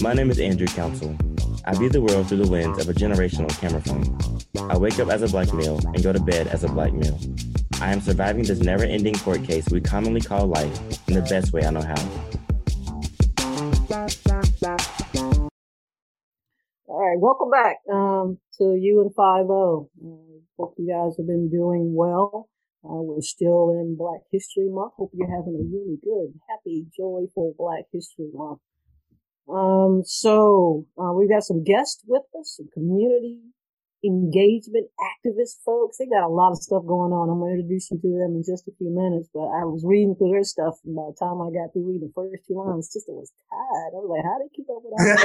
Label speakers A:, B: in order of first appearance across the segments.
A: My name is Andrew Council. I view the world through the lens of a generational camera phone. I wake up as a black male and go to bed as a black male. I am surviving this never ending court case we commonly call life in the best way I know how.
B: All right, welcome back um, to UN50. Uh, hope you guys have been doing well. Uh, we're still in Black History Month. Hope you're having a really good, happy, joyful Black History Month. Um, so uh, we've got some guests with us, some community engagement activist folks. They got a lot of stuff going on. I'm going to introduce you to them in just a few minutes, but I was reading through their stuff and by the time I got through reading the first two lines, sister was tired. I was like, how do they keep up with all that.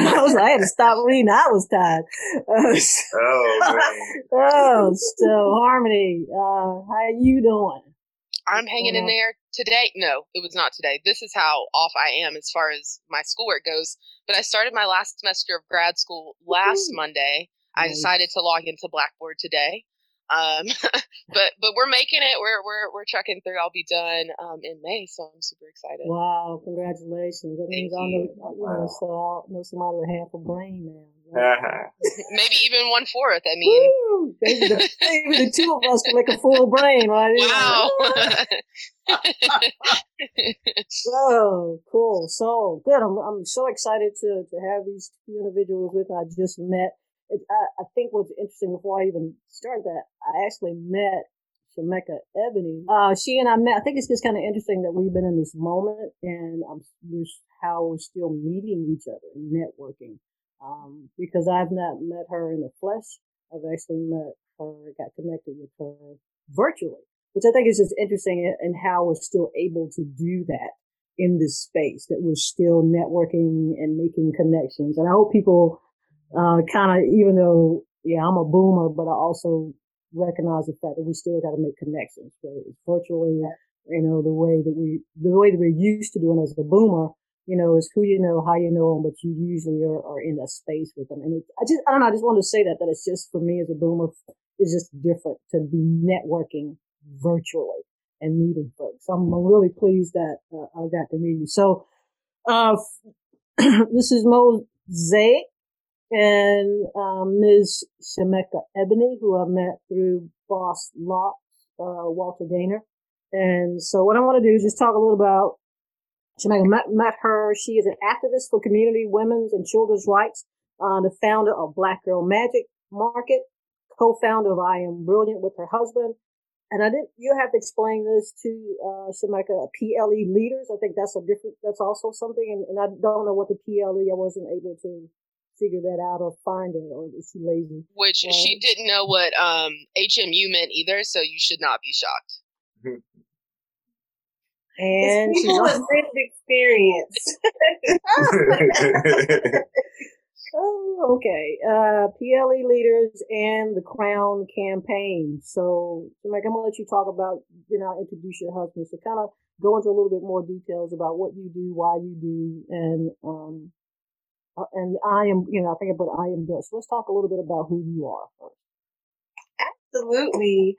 B: I was like, I had to stop reading. I was tired. Uh, so, oh, oh, so Harmony, uh, how you doing?
C: I'm hanging in there today. No, it was not today. This is how off I am as far as my schoolwork goes. But I started my last semester of grad school last Ooh. Monday. I decided to log into Blackboard today. Um, but but we're making it. We're we're we're trucking through. I'll be done um, in May, so I'm super excited.
B: Wow! Congratulations. That means I'll know, you know, so I'll know somebody with half a brain now. Uh-huh.
C: maybe even one fourth. I mean, Woo!
B: Maybe, the, maybe the two of us can make a full brain, right?
C: Wow.
B: oh, cool. So good. I'm I'm so excited to to have these two individuals with. I just met. It, I, I think what's interesting before I even started that, I actually met Shemeka Ebony. Uh, she and I met. I think it's just kind of interesting that we've been in this moment and um, we're, how we're still meeting each other and networking. Um, because I've not met her in the flesh. I've actually met her, got connected with her virtually, which I think is just interesting in how we're still able to do that in this space, that we're still networking and making connections. And I hope people, uh, kind of, even though, yeah, I'm a boomer, but I also recognize the fact that we still got to make connections, whether it's virtually, you know, the way that we, the way that we're used to doing as a boomer, you know, is who you know, how you know them, but you usually are, are in that space with them. And it, I just, I don't know, I just want to say that, that it's just for me as a boomer, it's just different to be networking virtually and meeting folks. So I'm really pleased that uh, I got to meet you. So, uh, this is Mosaic and um, Ms. Shemeka Ebony, who I met through Boss Locks, uh, Walter Gaynor. And so what I want to do is just talk a little about Shemeka met, met her. She is an activist for community, women's, and children's rights. Uh, the founder of Black Girl Magic Market, co-founder of I Am Brilliant with her husband. And I didn't, you have to explain this to, uh, Shemeka, PLE leaders. I think that's a different, that's also something. And, and I don't know what the PLE, I wasn't able to figure that out or find it or is she lazy?
C: Which uh, she didn't know what, um, HMU meant either. So you should not be shocked.
D: And people with lived experience.
B: oh, okay. Uh, PLE leaders and the Crown campaign. So, Mike, I'm gonna let you talk about, you know, introduce your husband. So, kind of go into a little bit more details about what you do, why you do, and um, uh, and I am, you know, I think about I am this. So let's talk a little bit about who you are first.
D: Absolutely.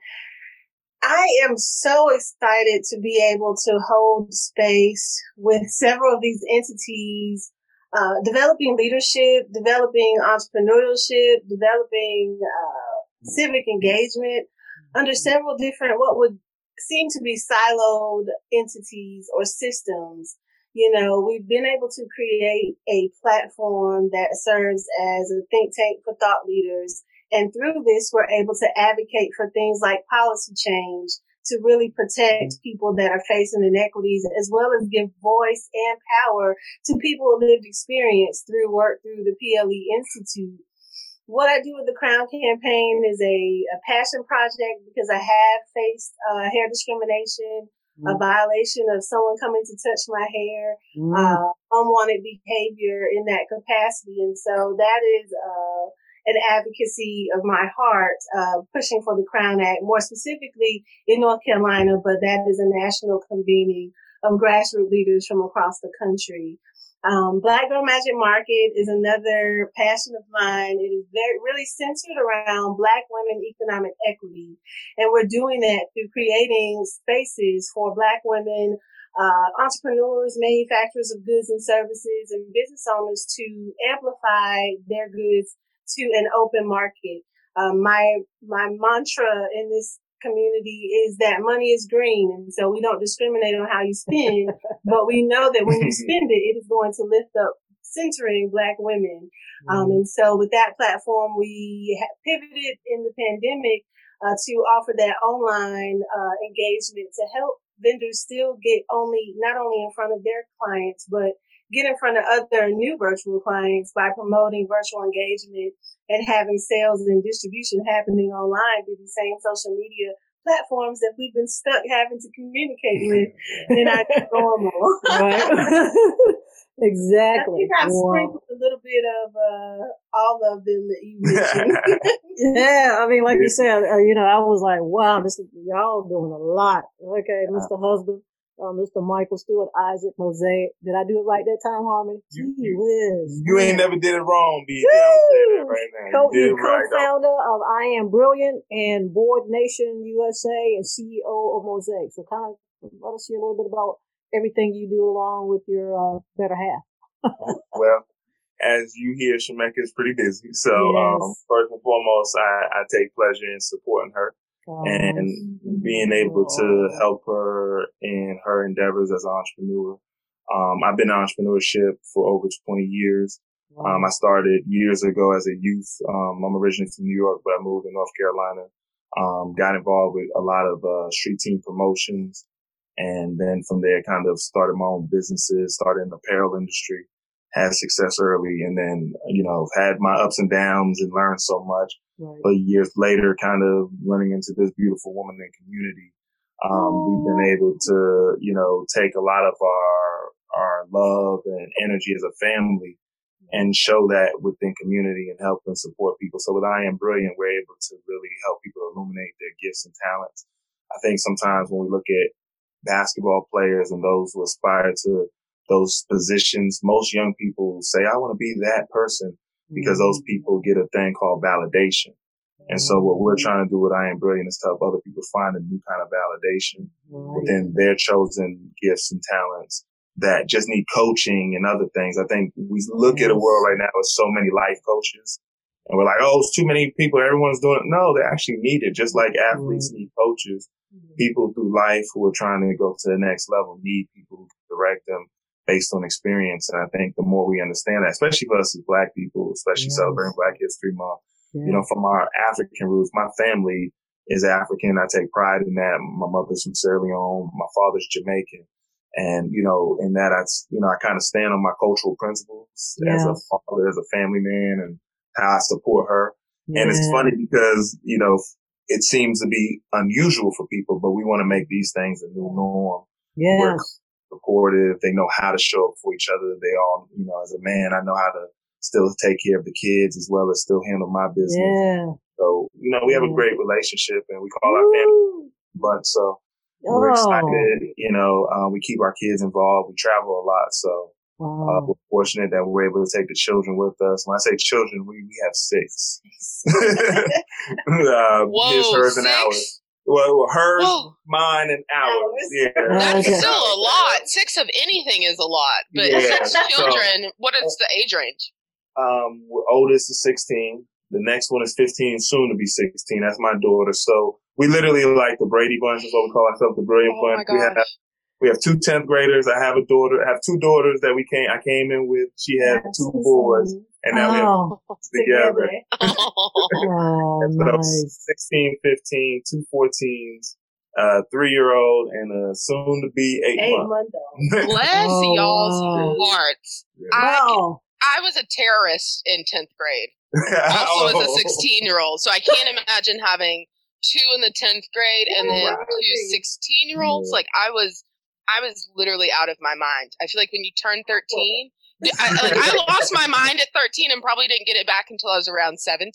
D: I am so excited to be able to hold space with several of these entities, uh, developing leadership, developing entrepreneurship, developing uh, civic engagement under several different, what would seem to be siloed entities or systems. You know, we've been able to create a platform that serves as a think tank for thought leaders and through this, we're able to advocate for things like policy change to really protect people that are facing inequities as well as give voice and power to people with lived experience through work through the PLE Institute. What I do with the Crown campaign is a, a passion project because I have faced uh, hair discrimination a violation of someone coming to touch my hair, mm. uh, unwanted behavior in that capacity. And so that is, uh, an advocacy of my heart, uh, pushing for the Crown Act, more specifically in North Carolina, but that is a national convening of grassroots leaders from across the country. Um, Black Girl Magic Market is another passion of mine. It is very, really centered around Black women economic equity. And we're doing that through creating spaces for Black women, uh, entrepreneurs, manufacturers of goods and services, and business owners to amplify their goods to an open market. Um, my my mantra in this community is that money is green. And so we don't discriminate on how you spend, but we know that when you spend it, it is going to lift up centering black women. Um, mm-hmm. and so with that platform, we pivoted in the pandemic uh, to offer that online uh, engagement to help vendors still get only not only in front of their clients, but get in front of other new virtual clients by promoting virtual engagement and having sales and distribution happening online through the same social media platforms that we've been stuck having to communicate with in our normal.
B: Right. exactly.
D: I I've wow. sprinkled a little bit of uh, all of them that you mentioned.
B: yeah, I mean, like you said, uh, you know, I was like, wow, this is, y'all doing a lot. Okay, Mr. Husband uh, Mr. Michael Stewart, Isaac Mosaic. Did I do it right that time, Harmony?
E: You, Gee whiz. You ain't never did it wrong, BJ. I'm right now.
B: Co- you co-founder right, of I Am Brilliant and Board Nation USA and CEO of Mosaic. So kind of let us hear a little bit about everything you do along with your uh, better half.
E: well, as you hear, Shemeka is pretty busy. So um, yes. um, first and foremost, I, I take pleasure in supporting her and being able to help her in her endeavors as an entrepreneur. Um, I've been in entrepreneurship for over 20 years. Um, I started years ago as a youth. Um, I'm originally from New York, but I moved to North Carolina. Um, got involved with a lot of, uh, street team promotions. And then from there, kind of started my own businesses, started in the apparel industry, had success early and then, you know, had my ups and downs and learned so much. Right. But years later, kind of running into this beautiful woman in community, um, we've been able to, you know, take a lot of our, our love and energy as a family and show that within community and help and support people. So with I Am Brilliant, we're able to really help people illuminate their gifts and talents. I think sometimes when we look at basketball players and those who aspire to those positions, most young people say, I want to be that person because those mm-hmm. people get a thing called validation. And so what we're mm-hmm. trying to do with I Am Brilliant is to help other people find a new kind of validation within their chosen gifts and talents that just need coaching and other things. I think we look at a world right now with so many life coaches and we're like, oh, it's too many people. Everyone's doing it. No, they actually need it. Just like athletes need coaches, people through life who are trying to go to the next level need people who can direct them based on experience. And I think the more we understand that, especially for us as black people, especially yes. celebrating Black History Month, yes. you know, from our African roots, my family is African. I take pride in that. My mother's from Sierra Leone. My father's Jamaican. And, you know, in that I, you know, I kind of stand on my cultural principles yes. as a father, as a family man and how I support her. And it's funny because, you know, it seems to be unusual for people, but we want to make these things a new norm.
B: Yes
E: supportive. They know how to show up for each other. They all, you know, as a man, I know how to still take care of the kids as well as still handle my business.
B: Yeah.
E: So, you know, we have a great relationship and we call our family. But so oh. we're excited, you know, um, we keep our kids involved. We travel a lot. So, uh, wow. uh, we're fortunate that we're able to take the children with us. When I say children, we, we have six.
C: uh, Whoa, his, hers, six? and ours.
E: Well, hers, Whoa. mine, and ours. Yeah,
C: that's okay. still a lot. Six of anything is a lot, but yeah. six children. So, what is the age range?
E: Um, oldest is sixteen. The next one is fifteen, soon to be sixteen. That's my daughter. So we literally like the Brady Bunch. Is what we call ourselves, the Brilliant oh Bunch. We have we have two 10th graders. I have a daughter. I have two daughters that we came. I came in with. She had That's two boys, and now oh, we have oh, together.
B: oh, so nice.
E: 16, 15, two 14s, a three year old, and a soon to be eight, eight month.
C: month Bless oh, y'all's wow. hearts. Wow. I, I was a terrorist in 10th grade. Also oh. as a 16 year old. So I can't imagine having two in the 10th grade and then two 16 year olds. Like I was, I was literally out of my mind. I feel like when you turn 13, I, like, I lost my mind at 13 and probably didn't get it back until I was around 17.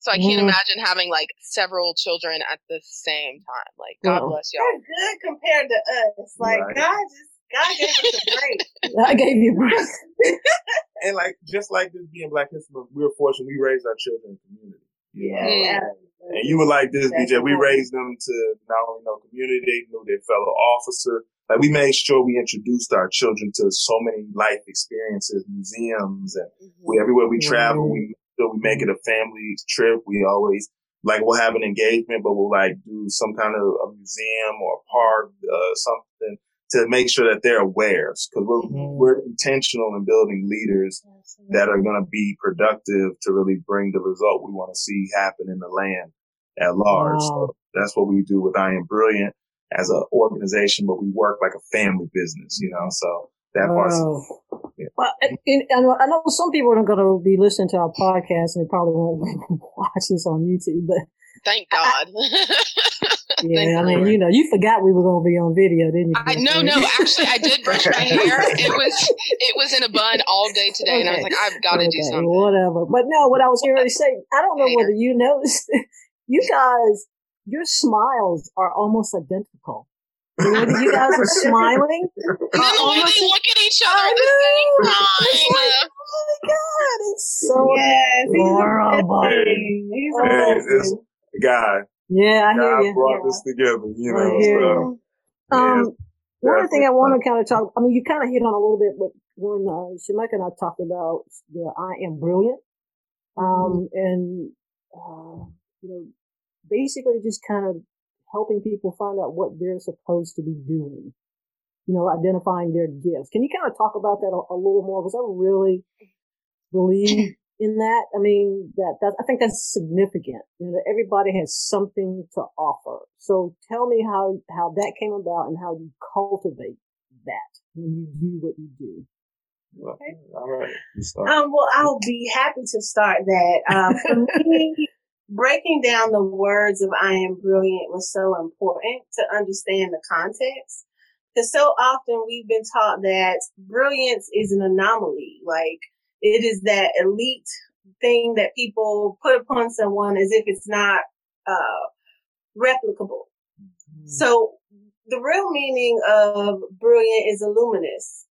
C: So I can't mm. imagine having like several children at the same time. Like, God bless y'all.
D: You're good compared to us. Like, right. God just, God gave us a break.
B: I gave you a break.
E: and like, just like this being Black History Month, we were fortunate we raised our children in community.
D: Yeah. yeah.
E: And you were like this, BJ. We raised them to not only know community, they knew their fellow officer, like we made sure we introduced our children to so many life experiences, museums, and mm-hmm. we everywhere we travel, mm-hmm. we so we make it a family trip. We always like we'll have an engagement, but we'll like do some kind of a museum or a park, uh, something to make sure that they're aware because we're mm-hmm. we're intentional in building leaders Absolutely. that are going to be productive to really bring the result we want to see happen in the land at large. Wow. So that's what we do with I Am Brilliant as an organization, but we work like a family business, you know. So that part.
B: Yeah. Well, and, and I know some people are going to be listening to our podcast and they probably won't watch this on YouTube, but
C: thank God.
B: yeah, I mean, you know, you forgot we were going to be on video, didn't you?
C: I, no, no, actually, I did brush my hair. It was it was in a bun all day today, okay. and I was like, I've got to okay, do something.
B: Whatever, but no, what I was here to say, I don't know whether uh, you noticed, you guys your smiles are almost identical. You, know, you guys are smiling.
C: And then almost, we look at each other at the same time.
B: Like, oh my god, it's so yes, horrible.
E: He's awesome. God.
B: Yeah, I hear
E: God
B: you.
E: brought yeah. this together, you know. So,
B: um, one thing I want to kind of talk. I mean, you kind of hit on a little bit, but when uh, Shemeka and I talked about the "I am brilliant," um, mm-hmm. and uh, you know, basically just kind of helping people find out what they're supposed to be doing. You know, identifying their gifts. Can you kind of talk about that a, a little more? Because I really believe in that. I mean, that, that I think that's significant. You know, everybody has something to offer. So tell me how how that came about and how you cultivate that when you do what you do.
E: Okay. All right.
D: Um, well, I'll be happy to start that. Uh, for me, breaking down the words of I am brilliant was so important to understand the context. Because so often we've been taught that brilliance is an anomaly. Like it is that elite thing that people put upon someone as if it's not, uh, replicable. Mm-hmm. So the real meaning of brilliant is illuminous.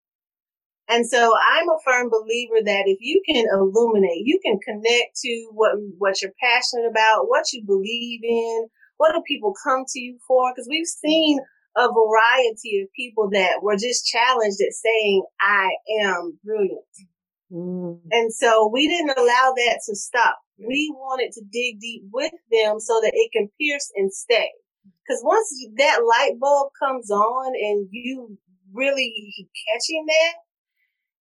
D: And so I'm a firm believer that if you can illuminate, you can connect to what, what you're passionate about, what you believe in, what do people come to you for? Because we've seen a variety of people that were just challenged at saying, I am brilliant. Mm. And so we didn't allow that to stop. We wanted to dig deep with them so that it can pierce and stay. Because once that light bulb comes on and you really catching that,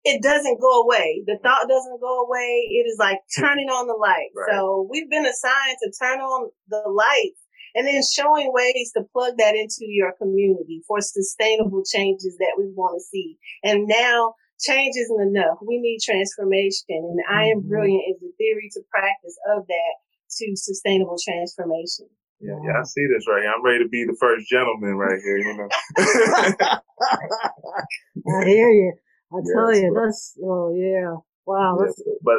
D: it doesn't go away. The thought doesn't go away. It is like turning on the light. Right. So we've been assigned to turn on the lights and then showing ways to plug that into your community for sustainable changes that we want to see. And now change isn't enough. We need transformation and mm-hmm. I am mm-hmm. brilliant is the theory to practice of that to sustainable transformation.
E: Yeah, yeah, I see this right here. I'm ready to be the first gentleman right here, you know.
B: I hear you. I tell you, that's oh yeah, wow. Yeah,
E: but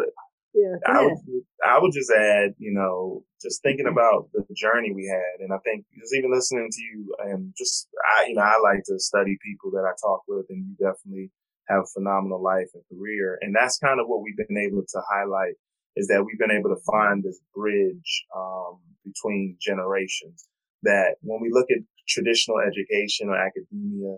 E: yeah, I would I would just add, you know, just thinking about the journey we had, and I think just even listening to you, and just I, you know, I like to study people that I talk with, and you definitely have a phenomenal life and career, and that's kind of what we've been able to highlight is that we've been able to find this bridge um, between generations. That when we look at traditional education or academia,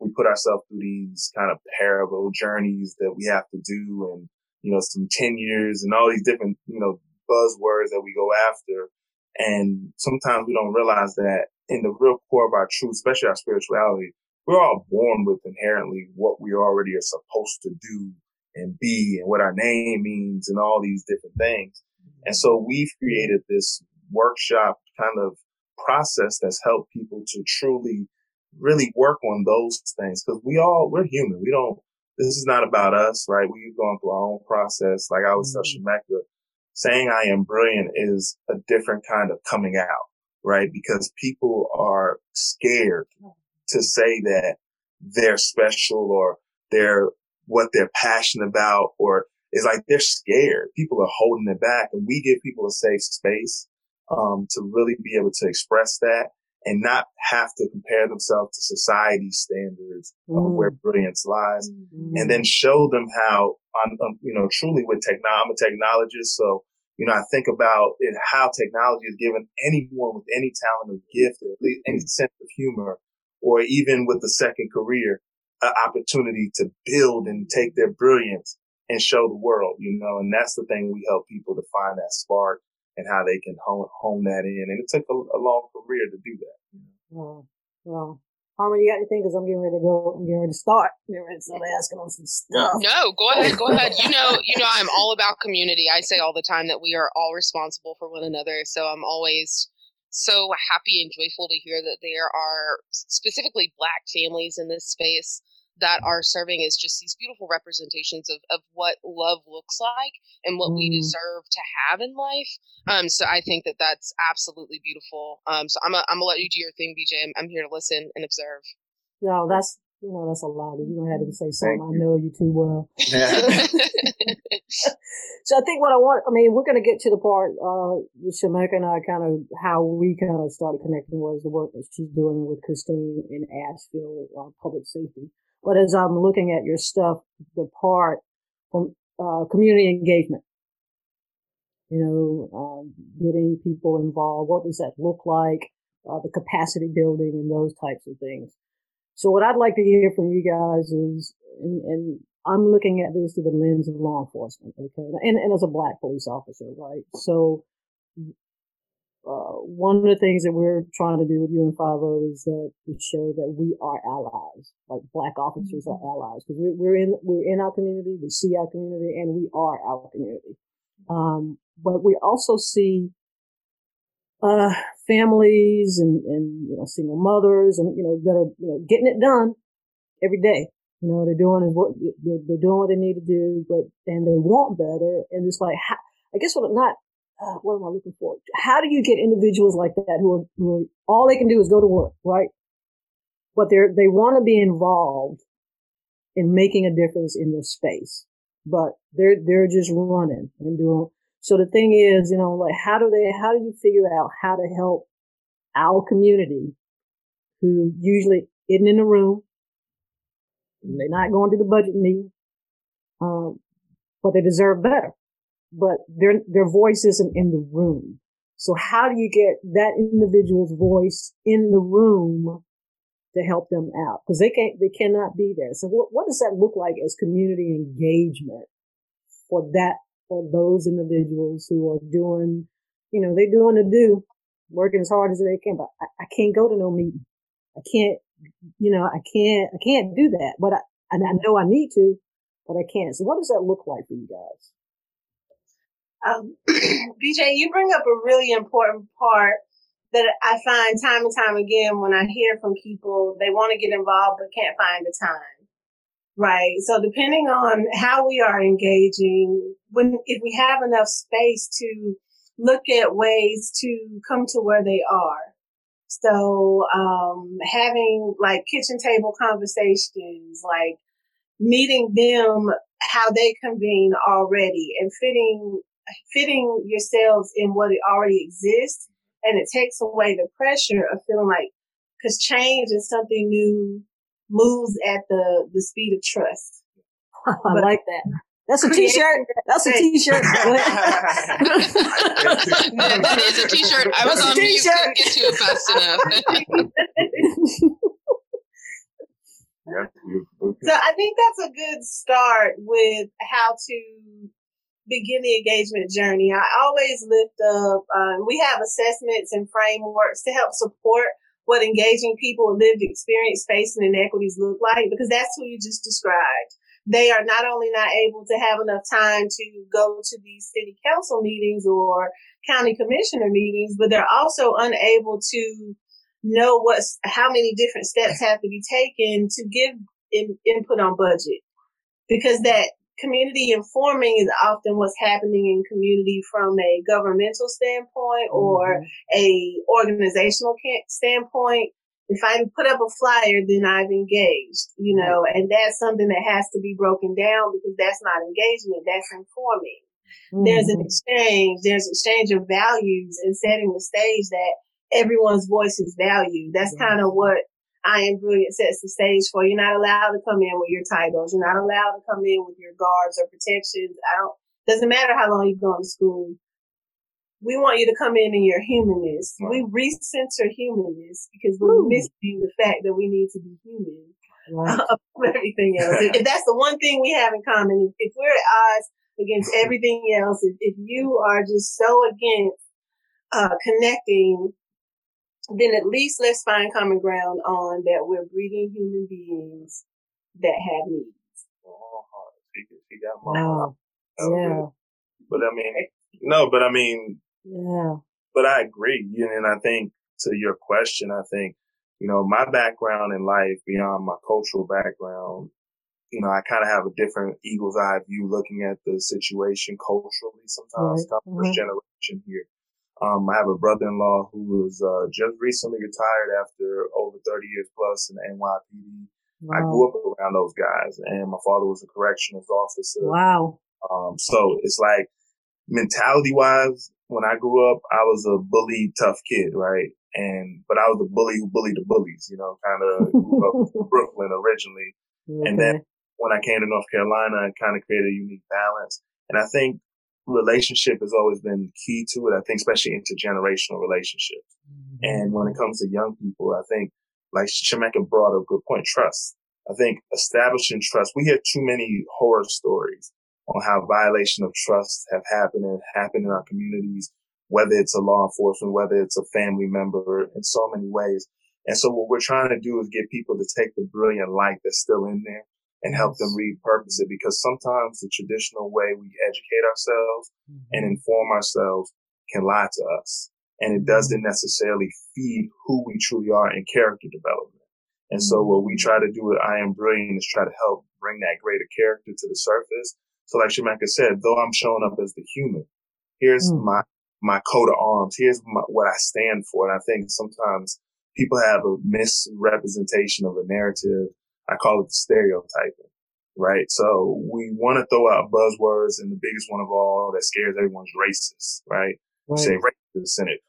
E: we put ourselves through these kind of parallel journeys that we have to do and, you know, some tenures and all these different, you know, buzzwords that we go after. And sometimes we don't realize that in the real core of our truth, especially our spirituality, we're all born with inherently what we already are supposed to do and be and what our name means and all these different things. And so we've created this workshop kind of process that's helped people to truly really work on those things because we all we're human. We don't. This is not about us, right? We've gone through our own process. Like I was mm-hmm. saying I am brilliant is a different kind of coming out. right? Because people are scared to say that they're special or they're what they're passionate about or it's like they're scared. People are holding it back and we give people a safe space, um, to really be able to express that and not have to compare themselves to society's standards mm. of where brilliance lies mm-hmm. and then show them how, um, um, you know, truly with technology, I'm a technologist. So, you know, I think about it, how technology has given anyone with any talent or gift or at least any sense of humor or even with a second career, an opportunity to build and take their brilliance and show the world, you know, and that's the thing we help people to find that spark and how they can hone, hone that in. And it took a, a long career to do that. You know?
B: Well, well, Harmon, you got anything? Because I'm getting ready to go. I'm getting ready to start. I'm getting ready to start asking on some stuff.
C: No, go ahead. Go ahead. You know, you know, I'm all about community. I say all the time that we are all responsible for one another. So I'm always so happy and joyful to hear that there are specifically Black families in this space that are serving as just these beautiful representations of, of what love looks like and what mm. we deserve to have in life. Um, so I think that that's absolutely beautiful. Um, so I'm, a, I'm gonna let you do your thing, BJ. I'm, I'm here to listen and observe.
B: No, that's you know that's a lot. You don't have to say something. I know you too well. so I think what I want. I mean, we're going to get to the part. Uh, Shemeka and I kind of how we kind of started connecting was the work that she's doing with Christine in Asheville uh, public safety. But as I'm looking at your stuff, the part from uh, community engagement, you know, um, getting people involved. What does that look like? Uh, the capacity building and those types of things. So what I'd like to hear from you guys is, and, and I'm looking at this through the lens of law enforcement, okay, and, and as a black police officer, right? So uh, one of the things that we're trying to do with UN50 is uh, to show that we are allies, like black officers mm-hmm. are allies, because we're, we're, in we're in our community, we see our community, and we are our community. Um, but we also see uh, families and and you know single mothers and you know that are you know getting it done every day. You know they're doing what they're, they're doing what they need to do, but and they want better, and it's like I guess what not uh, what am I looking for? How do you get individuals like that who are, who are all they can do is go to work, right? But they're, they want to be involved in making a difference in their space, but they're, they're just running and doing. So the thing is, you know, like how do they, how do you figure out how to help our community who usually isn't in the room? They're not going to the budget meeting, um, but they deserve better but their, their voice isn't in the room. So how do you get that individual's voice in the room to help them out? Cause they can't, they cannot be there. So what, what does that look like as community engagement for that, for those individuals who are doing, you know, they're doing the do, working as hard as they can, but I, I can't go to no meeting. I can't, you know, I can't, I can't do that, but I, and I know I need to, but I can't. So what does that look like for you guys?
D: Um, BJ, you bring up a really important part that I find time and time again when I hear from people, they want to get involved but can't find the time. Right. So depending on how we are engaging, when, if we have enough space to look at ways to come to where they are. So, um, having like kitchen table conversations, like meeting them how they convene already and fitting fitting yourselves in what it already exists and it takes away the pressure of feeling like because change is something new moves at the the speed of trust
B: i but like that that's a t-shirt. That's a t-shirt.
C: that is a t-shirt. I was on mute. Couldn't get to it fast enough.
D: so I think that's a good start with how to begin the engagement journey, I always lift up, um, we have assessments and frameworks to help support what engaging people with lived experience facing inequities look like, because that's who you just described. They are not only not able to have enough time to go to these city council meetings or county commissioner meetings, but they're also unable to know what's, how many different steps have to be taken to give in, input on budget because that community informing is often what's happening in community from a governmental standpoint or mm-hmm. a organizational standpoint. If I put up a flyer, then I've engaged, you know, and that's something that has to be broken down because that's not engagement, that's informing. Mm-hmm. There's an mm-hmm. exchange, there's exchange of values and setting the stage that everyone's voice is valued. That's mm-hmm. kind of what I am brilliant sets the stage for. You're not allowed to come in with your titles. You're not allowed to come in with your guards or protections. I don't, doesn't matter how long you've gone to school. We want you to come in in your humanness. We recenter humanness because we're Ooh. missing the fact that we need to be human. Right. everything else. if, that's the one thing we have in common, if, if we're at odds against everything else, if, if you are just so against uh, connecting then at least let's find common ground on that we're breathing human beings that have needs. Oh, she, she got my
E: wow. Yeah. But I mean, no, but I mean, yeah. But I agree. And I think to your question, I think, you know, my background in life beyond my cultural background, you know, I kind of have a different eagle's eye view looking at the situation culturally sometimes. Right. Mm-hmm. First generation here. Um, I have a brother-in-law who was uh, just recently retired after over 30 years plus in the NYPD. Wow. I grew up around those guys, and my father was a corrections officer. Wow. Um, so it's like mentality-wise, when I grew up, I was a bully, tough kid, right? And but I was a bully who bullied the bullies, you know, kind of grew up in Brooklyn originally, okay. and then when I came to North Carolina, I kind of created a unique balance. And I think relationship has always been key to it. I think, especially intergenerational relationships. Mm-hmm. And when it comes to young people, I think, like Shemeka brought up a good point, trust. I think establishing trust, we hear too many horror stories on how violation of trust have happened and happened in our communities, whether it's a law enforcement, whether it's a family member in so many ways. And so what we're trying to do is get people to take the brilliant light that's still in there and help them repurpose it because sometimes the traditional way we educate ourselves mm-hmm. and inform ourselves can lie to us and it doesn't necessarily feed who we truly are in character development. And so what we try to do with I Am Brilliant is try to help bring that greater character to the surface. So like Shemeka said, though I'm showing up as the human, here's mm. my, my coat of arms. Here's my, what I stand for. And I think sometimes people have a misrepresentation of a narrative I call it the stereotyping, right? So we want to throw out buzzwords and the biggest one of all that scares everyone's racist, right? right. Say racist in it.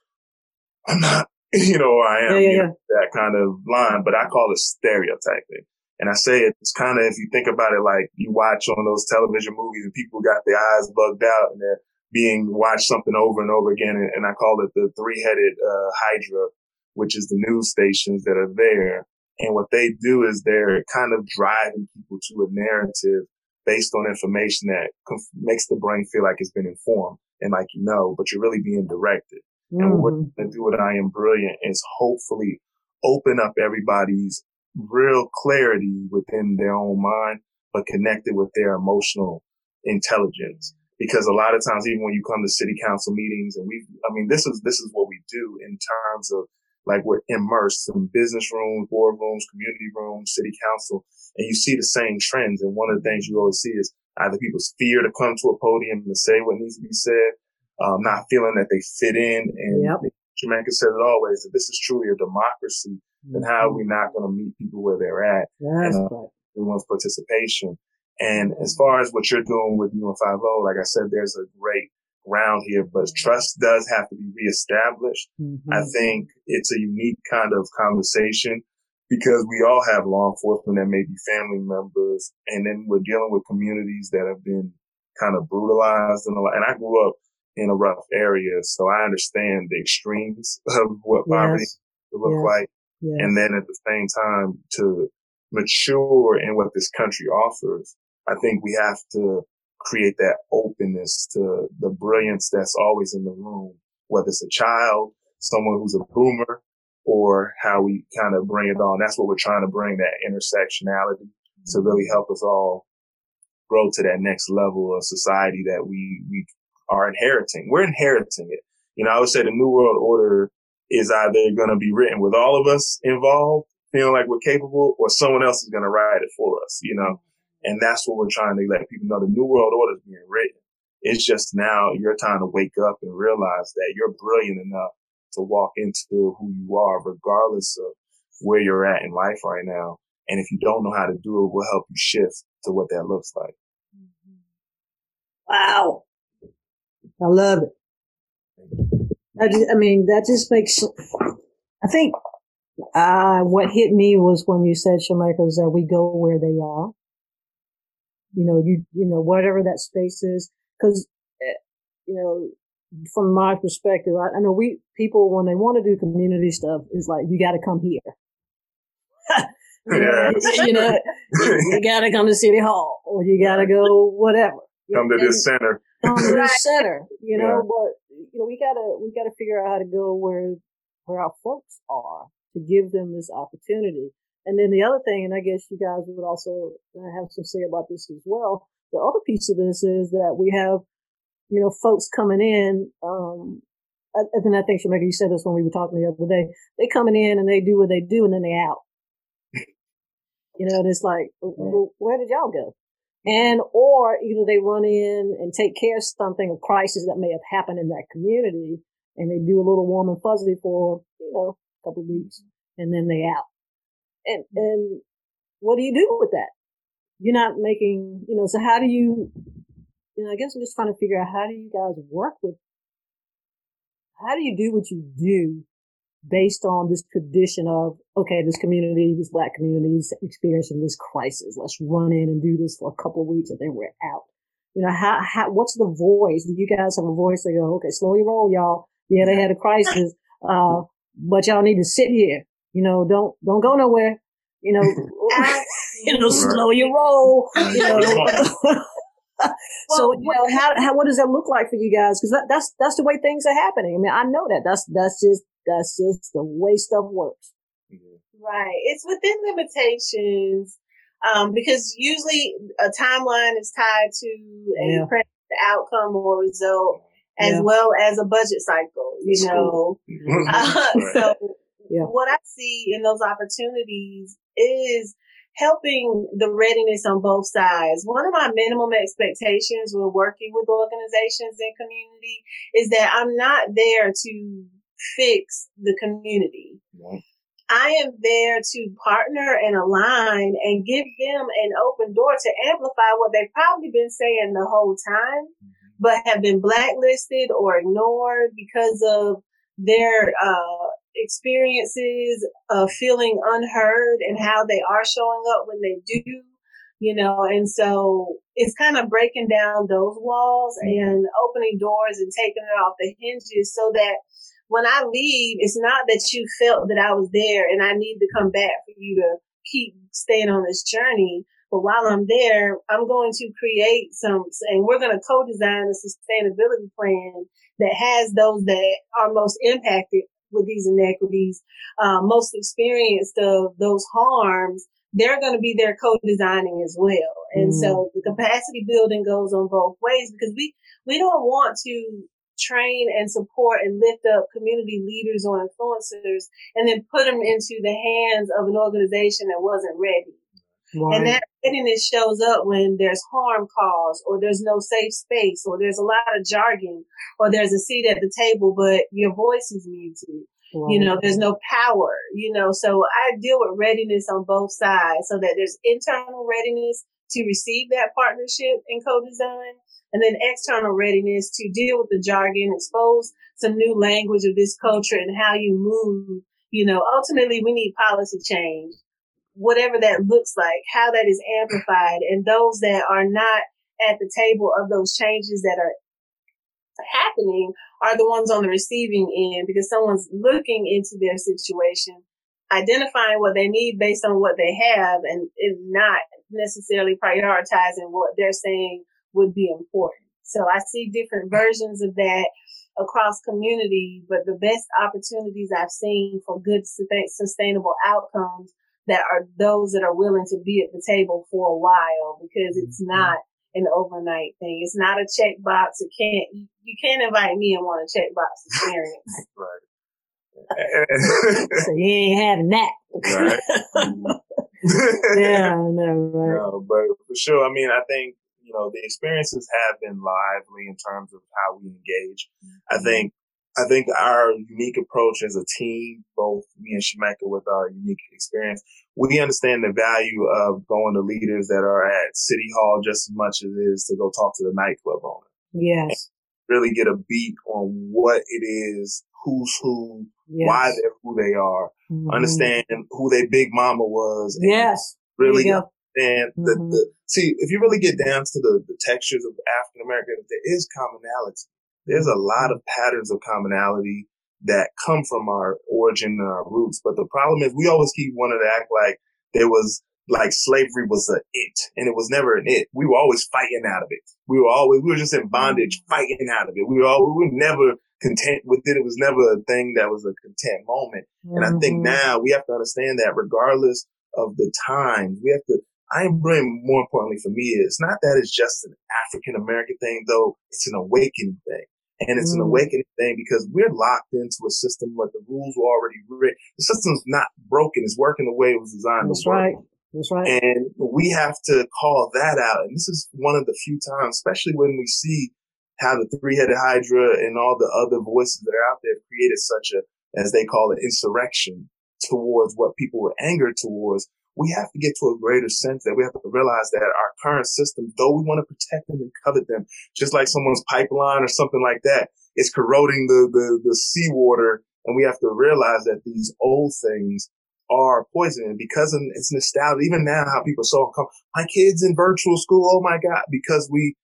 E: I'm not, you know, I am, yeah, yeah, know, that kind of line, but I call it stereotyping. And I say it's kind of, if you think about it, like you watch on those television movies and people got their eyes bugged out and they're being watched something over and over again. And, and I call it the three headed, uh, hydra, which is the news stations that are there and what they do is they're kind of driving people to a narrative based on information that conf- makes the brain feel like it's been informed and like you know, but you're really being directed. Mm-hmm. And what we're mm-hmm. going to do with I Am Brilliant is hopefully open up everybody's real clarity within their own mind, but connected with their emotional intelligence. Because a lot of times, even when you come to city council meetings and we, I mean, this is, this is what we do in terms of like we're immersed in business rooms, board rooms, community rooms, city council, and you see the same trends. And one of the things you always see is either people's fear to come to a podium and say what needs to be said, um, not feeling that they fit in. And yep. Shemeka said it always that this is truly a democracy. Mm-hmm. And how are we not going to meet people where they're at? Yes, and, uh, right. Everyone's participation. And as far as what you're doing with UN50, like I said, there's a great ground here, but trust does have to be reestablished. Mm-hmm. I think it's a unique kind of conversation because we all have law enforcement that may be family members, and then we're dealing with communities that have been kind of brutalized and a lot. And I grew up in a rough area, so I understand the extremes of what yes. poverty look yes. like. Yes. And then at the same time, to mature in what this country offers, I think we have to create that openness to the brilliance that's always in the room, whether it's a child, someone who's a boomer, or how we kind of bring it on. That's what we're trying to bring that intersectionality to really help us all grow to that next level of society that we, we are inheriting. We're inheriting it. You know, I would say the new world order is either going to be written with all of us involved, feeling like we're capable, or someone else is going to write it for us, you know? And that's what we're trying to let people know. The new world order is being written. It's just now your time to wake up and realize that you're brilliant enough to walk into who you are, regardless of where you're at in life right now. And if you don't know how to do it, we'll help you shift to what that looks like.
B: Wow. I love it. I, just, I mean, that just makes, I think, uh, what hit me was when you said, Shemeka, is that we go where they are. You know, you, you know, whatever that space is, cause, eh, you know, from my perspective, I, I know we, people, when they want to do community stuff, is like, you got to come here. yeah. you know, you got to come to City Hall or you got to go whatever.
E: Come to this center.
B: Come to this center. You know, yeah. but you know, we gotta we gotta figure out how to go where where our folks are to give them this opportunity. And then the other thing, and I guess you guys would also have some say about this as well. The other piece of this is that we have, you know, folks coming in. Um, and then I think Shemeka, you said this when we were talking the other day. They coming in and they do what they do, and then they out. you know, and it's like, well, where did y'all go? And, or either they run in and take care of something, a crisis that may have happened in that community, and they do a little warm and fuzzy for, you know, a couple of weeks, and then they out. And, and what do you do with that? You're not making, you know, so how do you, you know, I guess I'm just trying to figure out how do you guys work with, how do you do what you do based on this tradition of, okay, this community, this black community is experiencing this crisis. Let's run in and do this for a couple of weeks and then we're out. You know, how, how, what's the voice? Do you guys have a voice that go, okay, slow your roll, y'all. Yeah, they had a crisis. Uh, but y'all need to sit here. You know, don't, don't go nowhere. You know, you know, slow your roll. You know. so you know, how, how what does that look like for you guys? Because that, that's that's the way things are happening. I mean, I know that. That's that's just that's just the way stuff works.
D: Right. It's within limitations. Um, because usually a timeline is tied to a yeah. outcome or result as yeah. well as a budget cycle, you That's know. Cool. uh, so yeah. what I see in those opportunities is helping the readiness on both sides. One of my minimum expectations when working with organizations and community is that I'm not there to fix the community. I am there to partner and align and give them an open door to amplify what they've probably been saying the whole time, mm-hmm. but have been blacklisted or ignored because of their uh, experiences of feeling unheard and how they are showing up when they do, you know, and so it's kind of breaking down those walls and opening doors and taking it off the hinges so that when I leave, it's not that you felt that I was there and I need to come back for you to keep staying on this journey. But while I'm there, I'm going to create some, and we're going to co-design a sustainability plan that has those that are most impacted with these inequities, uh, most experienced of those harms. They're going to be there co-designing as well. And mm. so the capacity building goes on both ways because we, we don't want to train and support and lift up community leaders or influencers and then put them into the hands of an organization that wasn't ready. Right. And that readiness shows up when there's harm caused or there's no safe space or there's a lot of jargon or there's a seat at the table, but your voice is muted. You know, there's no power, you know, so I deal with readiness on both sides so that there's internal readiness to receive that partnership and co-design and then external readiness to deal with the jargon, expose some new language of this culture and how you move. You know, ultimately we need policy change, whatever that looks like, how that is amplified and those that are not at the table of those changes that are happening are the ones on the receiving end because someone's looking into their situation, identifying what they need based on what they have and is not necessarily prioritizing what they're saying would be important. So I see different versions of that across community, but the best opportunities I've seen for good sustainable outcomes that are those that are willing to be at the table for a while because it's mm-hmm. not an overnight thing. It's not a checkbox. It can't, you can't invite me and want a checkbox experience.
E: right.
B: so you ain't having that. Right.
E: yeah, no, right. No, but for sure, I mean, I think you know the experiences have been lively in terms of how we engage. Mm-hmm. I think I think our unique approach as a team, both me and Shemeka with our unique experience, we understand the value of going to leaders that are at City Hall just as much as it is to go talk to the nightclub owner.
B: Yes.
E: really get a beat on what it is, who's who, yes. why they're who they are, mm-hmm. understand who their big mama was.
B: yes.
E: Really understand mm-hmm. the, the, see, if you really get down to the, the textures of African Americans, there is commonality. There's a lot of patterns of commonality that come from our origin and our roots. But the problem is we always keep wanting to act like there was like slavery was a it and it was never an it. We were always fighting out of it. We were always, we were just in bondage mm-hmm. fighting out of it. We were all, we were never content with it. It was never a thing that was a content moment. Mm-hmm. And I think mm-hmm. now we have to understand that regardless of the times, we have to, I am bringing more importantly for me, it's not that it's just an African American thing, though it's an awakening thing. And it's mm. an awakening thing because we're locked into a system where the rules were already written. The system's not broken. It's working the way it was designed
B: That's
E: to work.
B: Right. That's right.
E: And we have to call that out. And this is one of the few times, especially when we see how the three-headed hydra and all the other voices that are out there created such a, as they call it, insurrection towards what people were angered towards we have to get to a greater sense that we have to realize that our current system, though we want to protect them and covet them, just like someone's pipeline or something like that, is corroding the, the, the seawater. And we have to realize that these old things are poison. And because it's nostalgia, even now how people are so uncomfortable. My kids in virtual school. Oh my God. Because we,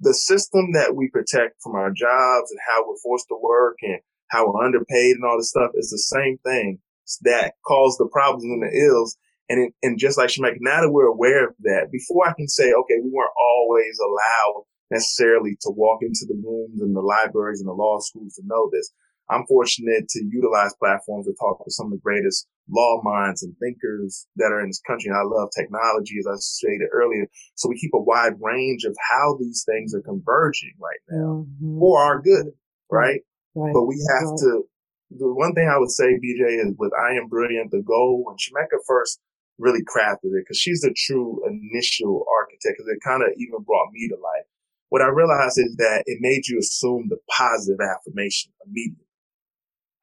E: the system that we protect from our jobs and how we're forced to work and how we're underpaid and all this stuff is the same thing that caused the problems and the ills and it, and just like Shemeka, now that we're aware of that, before I can say, okay, we weren't always allowed necessarily to walk into the rooms and the libraries and the law schools to know this. I'm fortunate to utilize platforms to talk to some of the greatest law minds and thinkers that are in this country. And I love technology, as I stated earlier. So we keep a wide range of how these things are converging right now mm-hmm. for our good, right? right. But we have right. to, the one thing I would say, BJ, is with I Am Brilliant, the goal when Shemeka first really crafted it because she's the true initial architect because it kind of even brought me to life. What I realized is that it made you assume the positive affirmation immediately.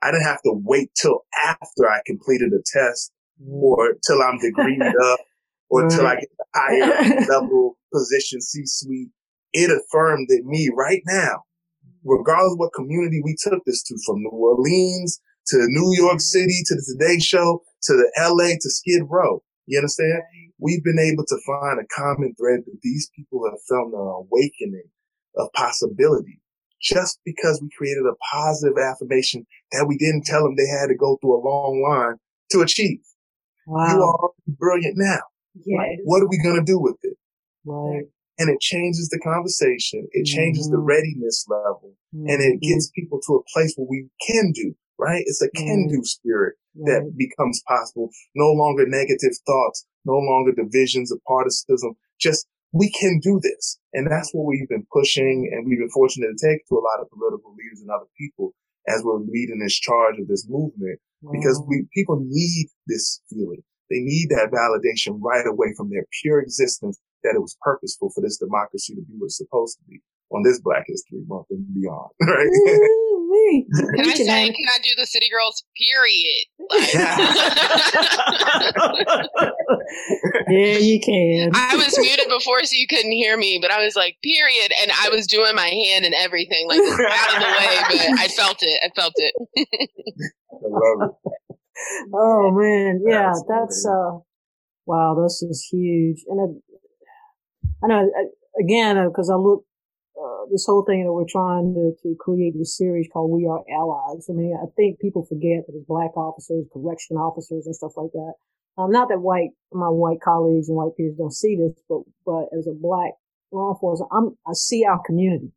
E: I didn't have to wait till after I completed a test or till I'm degreed up or till I get the higher level position C-suite. It affirmed that me right now, regardless of what community we took this to, from New Orleans to New York City to the Today Show to the LA to Skid Row. You understand? We've been able to find a common thread that these people have felt an awakening of possibility just because we created a positive affirmation that we didn't tell them they had to go through a long line to achieve. Wow. You are brilliant now. Yes. What are we going to do with it?
B: Right.
E: And it changes the conversation. It changes mm-hmm. the readiness level mm-hmm. and it gets people to a place where we can do, right? It's a can do mm-hmm. spirit that becomes possible. No longer negative thoughts, no longer divisions of partisanship. Just we can do this. And that's what we've been pushing and we've been fortunate to take to a lot of political leaders and other people as we're leading this charge of this movement because we, people need this feeling. They need that validation right away from their pure existence that it was purposeful for this democracy to be what it's supposed to be on this Black History Month and beyond, right?
C: Can I say, can I do the City Girls period? Like,
B: yeah, you can.
C: I was muted before so you couldn't hear me, but I was like, period. And I was doing my hand and everything, like out of the way, but I felt it. I felt it.
E: I love it.
B: Oh man, yeah, that's uh, wow, this is huge, and it, I know again because I look uh, this whole thing that we're trying to, to create this series called We Are Allies. I mean, I think people forget that as black officers, correction officers and stuff like that. Um, not that white, my white colleagues and white peers don't see this, but, but as a black law enforcement, I'm, I see our community,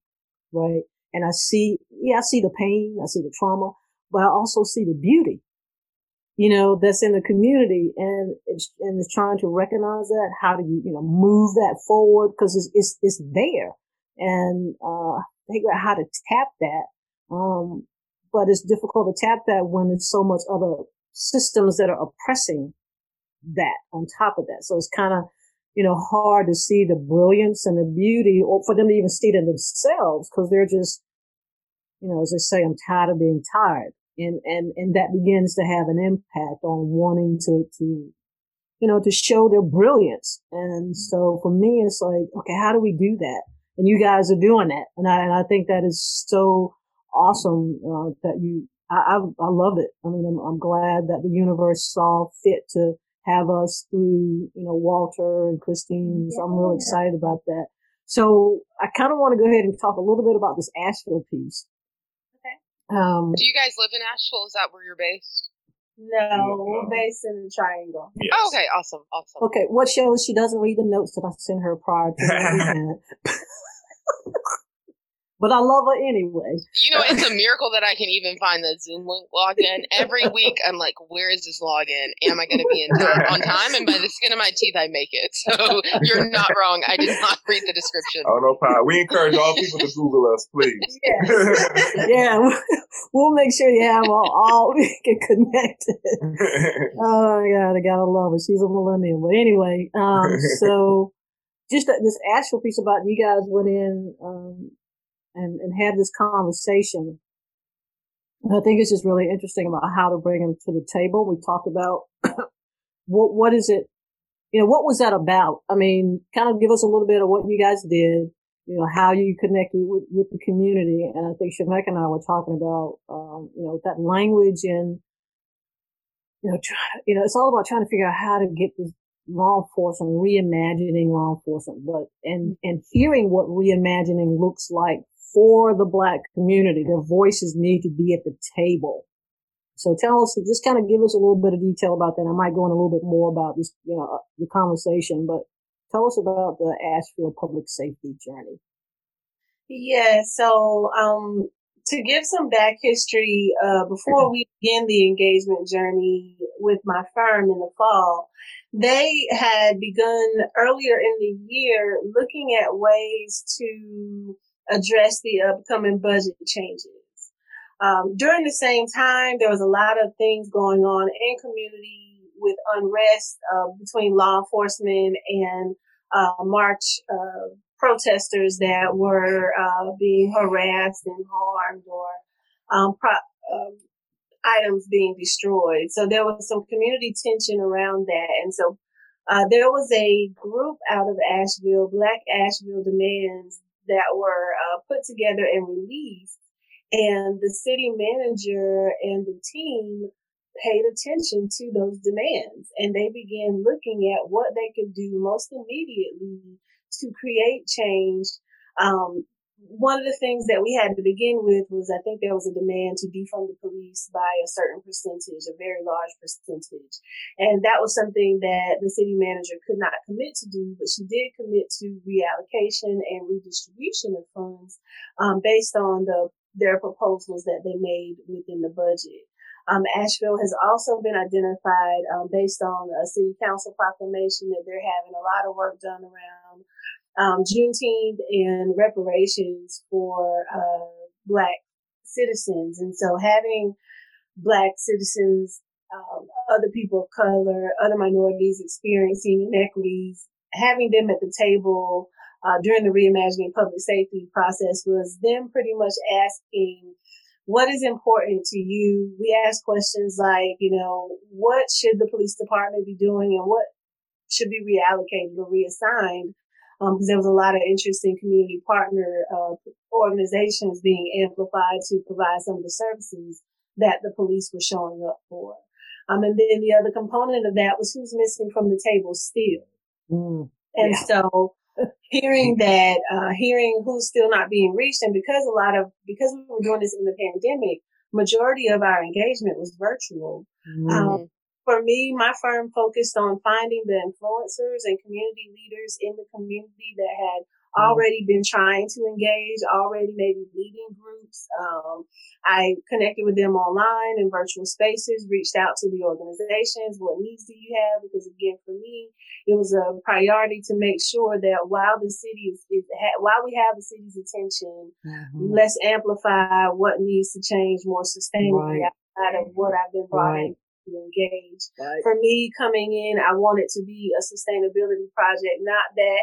B: right? And I see, yeah, I see the pain, I see the trauma, but I also see the beauty, you know, that's in the community and it's, and it's trying to recognize that. How do you, you know, move that forward? Cause it's, it's, it's there and uh, figure out how to tap that. Um, but it's difficult to tap that when there's so much other systems that are oppressing that on top of that. So it's kind of, you know, hard to see the brilliance and the beauty or for them to even see it in themselves because they're just, you know, as they say, I'm tired of being tired. And, and, and that begins to have an impact on wanting to, to, you know, to show their brilliance. And so for me, it's like, okay, how do we do that? And you guys are doing that. And I, and I think that is so awesome, uh, that you, I, I, I love it. I mean, I'm, I'm glad that the universe saw fit to have us through, you know, Walter and Christine. So I'm really excited about that. So I kind of want to go ahead and talk a little bit about this Asheville piece.
C: Okay. Um, Do you guys live in Asheville? Is that where you're based?
D: No, we're um, based in the Triangle.
C: Yes. Oh, okay, awesome, awesome.
B: Okay, what shows she doesn't read the notes that I sent her prior to the event. but I love her anyway.
C: You know, it's a miracle that I can even find the Zoom link login. Every week, I'm like, where is this login? Am I going to be in time, on time? And by the skin of my teeth, I make it. So you're not wrong. I did not read the description.
E: Oh, no problem. We encourage all people to Google us, please.
B: Yes. yeah, we'll make sure you have all, all get connected. oh, my God, I got to love her. She's a millennial. But anyway, um, so just this actual piece about you guys went in um, and, and had this conversation. I think it's just really interesting about how to bring them to the table. We talked about what what is it, you know, what was that about? I mean, kind of give us a little bit of what you guys did, you know, how you connected with, with the community. And I think Shemeka and I were talking about, um, you know, that language and, you know, try, you know, it's all about trying to figure out how to get this law enforcement, reimagining law enforcement, but, and, and hearing what reimagining looks like for the black community. Their voices need to be at the table. So tell us, just kind of give us a little bit of detail about that. I might go in a little bit more about this, you know, the conversation, but tell us about the Asheville public safety journey.
D: Yeah. So, um, to give some back history, uh, before we begin the engagement journey with my firm in the fall, they had begun earlier in the year looking at ways to address the upcoming budget changes. Um, during the same time, there was a lot of things going on in community with unrest uh, between law enforcement and uh, March uh, protesters that were uh, being harassed and harmed or um, pro- um, items being destroyed. So there was some community tension around that, and so uh, there was a group out of Asheville, Black Asheville Demands, that were uh, put together and released. And the city manager and the team paid attention to those demands and they began looking at what they could do most immediately to create change um, one of the things that we had to begin with was I think there was a demand to defund the police by a certain percentage, a very large percentage. And that was something that the city manager could not commit to do, but she did commit to reallocation and redistribution of funds um, based on the their proposals that they made within the budget. Um, Asheville has also been identified um, based on a city council proclamation that they're having a lot of work done around um, Juneteenth and reparations for uh, Black citizens. And so having Black citizens, um, other people of color, other minorities experiencing inequities, having them at the table uh, during the reimagining public safety process was them pretty much asking what is important to you. We ask questions like, you know, what should the police department be doing and what should be reallocated or reassigned because um, there was a lot of interesting community partner uh, organizations being amplified to provide some of the services that the police were showing up for. Um, and then the other component of that was who's missing from the table still. Mm, and yeah. so hearing that, uh, hearing who's still not being reached, and because a lot of, because we were doing this in the pandemic, majority of our engagement was virtual. Mm. Um, for me, my firm focused on finding the influencers and community leaders in the community that had already been trying to engage, already maybe leading groups. Um, I connected with them online in virtual spaces, reached out to the organizations. What needs do you have? Because again, for me, it was a priority to make sure that while the city is, is while we have the city's attention, mm-hmm. let's amplify what needs to change more sustainably right. outside of what I've been brought right. in to engage. Right. For me, coming in, I want it to be a sustainability project, not that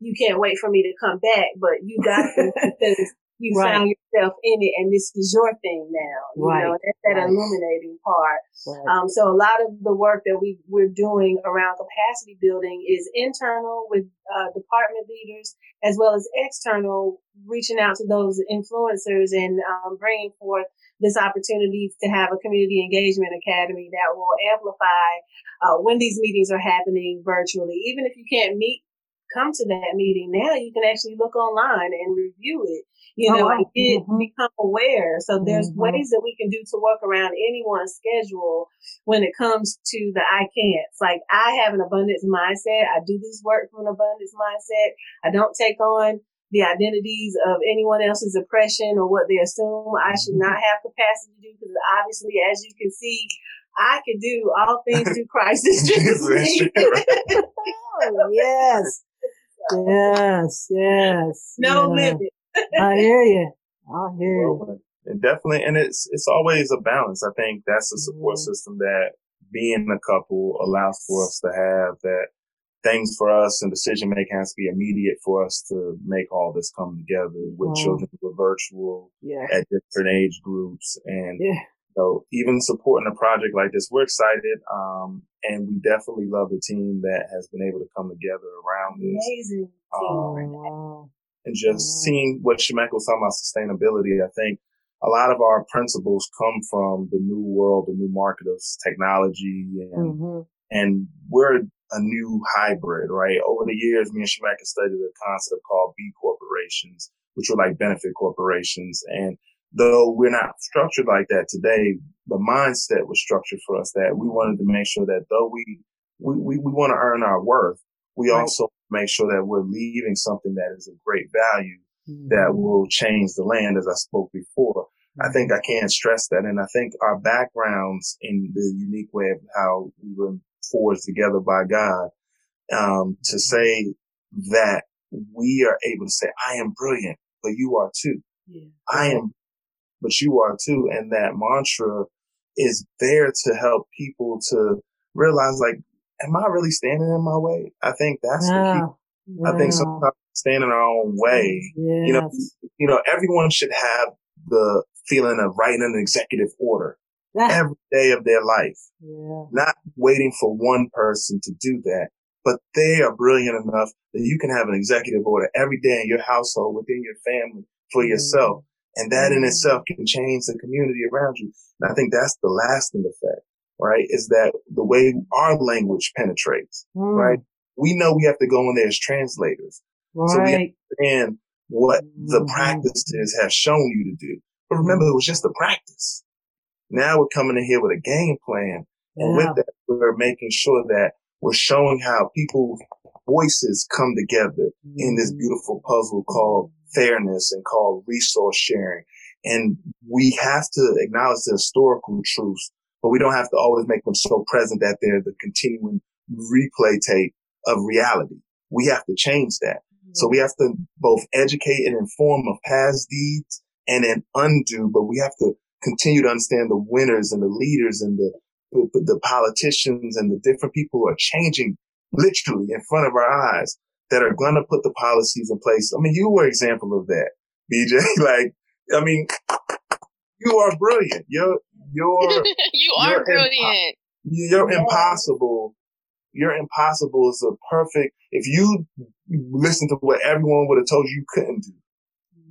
D: you can't wait for me to come back, but you got to because you right. found yourself in it and this is your thing now. You right. know, that's that right. illuminating part. Um, so a lot of the work that we, we're doing around capacity building is internal with uh, department leaders as well as external, reaching out to those influencers and um, bringing forth this opportunity to have a community engagement academy that will amplify uh, when these meetings are happening virtually. Even if you can't meet come to that meeting. Now you can actually look online and review it, you oh, know, and get, mm-hmm. become aware. So there's mm-hmm. ways that we can do to work around anyone's schedule when it comes to the I can't. It's like I have an abundance mindset. I do this work from an abundance mindset. I don't take on the identities of anyone else's oppression or what they assume I should not have capacity to do because obviously, as you can see, I can do all things through Christ.
B: oh, yes. Yes, yes.
D: No yeah. limit.
B: I hear you. I hear you.
E: And definitely, and it's it's always a balance. I think that's a support mm-hmm. system that being a couple allows for us to have that things for us and decision making has to be immediate for us to make all this come together with oh. children who are virtual yeah. at different age groups and yeah. So even supporting a project like this, we're excited. Um, and we definitely love the team that has been able to come together around this.
D: Amazing
E: um, And just seeing what Shemeka was talking about sustainability, I think a lot of our principles come from the new world, the new market of technology and, mm-hmm. and we're a new hybrid, right? Over the years, me and Shemeka studied a concept called B corporations, which were like benefit corporations. And though we're not structured like that today, the mindset was structured for us that we wanted to make sure that though we, we, we, we want to earn our worth, we right. also make sure that we're leaving something that is of great value mm-hmm. that will change the land as I spoke before. I think I can't stress that. And I think our backgrounds in the unique way of how we were forged together by God, um, to mm-hmm. say that we are able to say, I am brilliant, but you are too. Yeah. I am but you are too. And that mantra is there to help people to realize like, am I really standing in my way? I think that's key. Yeah. I think sometimes stand in our own way. Yes. You know, you know, everyone should have the feeling of writing an executive order every day of their life. Yeah. Not waiting for one person to do that, but they are brilliant enough that you can have an executive order every day in your household, within your family, for yourself. And that in mm. itself can change the community around you. And I think that's the lasting effect, right? Is that the way our language penetrates, mm. right? We know we have to go in there as translators. Right. So we understand what mm-hmm. the practices have shown you to do. But remember, it was just a practice. Now we're coming in here with a game plan. And yeah. with that, we're making sure that we're showing how people's voices come together mm. in this mm. beautiful puzzle called fairness and called resource sharing. And we have to acknowledge the historical truths, but we don't have to always make them so present that they're the continuing replay tape of reality. We have to change that. Mm-hmm. So we have to both educate and inform of past deeds and then undo, but we have to continue to understand the winners and the leaders and the, the, the politicians and the different people who are changing literally in front of our eyes that are going to put the policies in place. I mean, you were example of that, BJ. like, I mean, you are brilliant. You're, you're,
C: you are you're brilliant. Impo-
E: you're yeah. impossible. You're impossible is a perfect, if you listen to what everyone would have told you you couldn't do,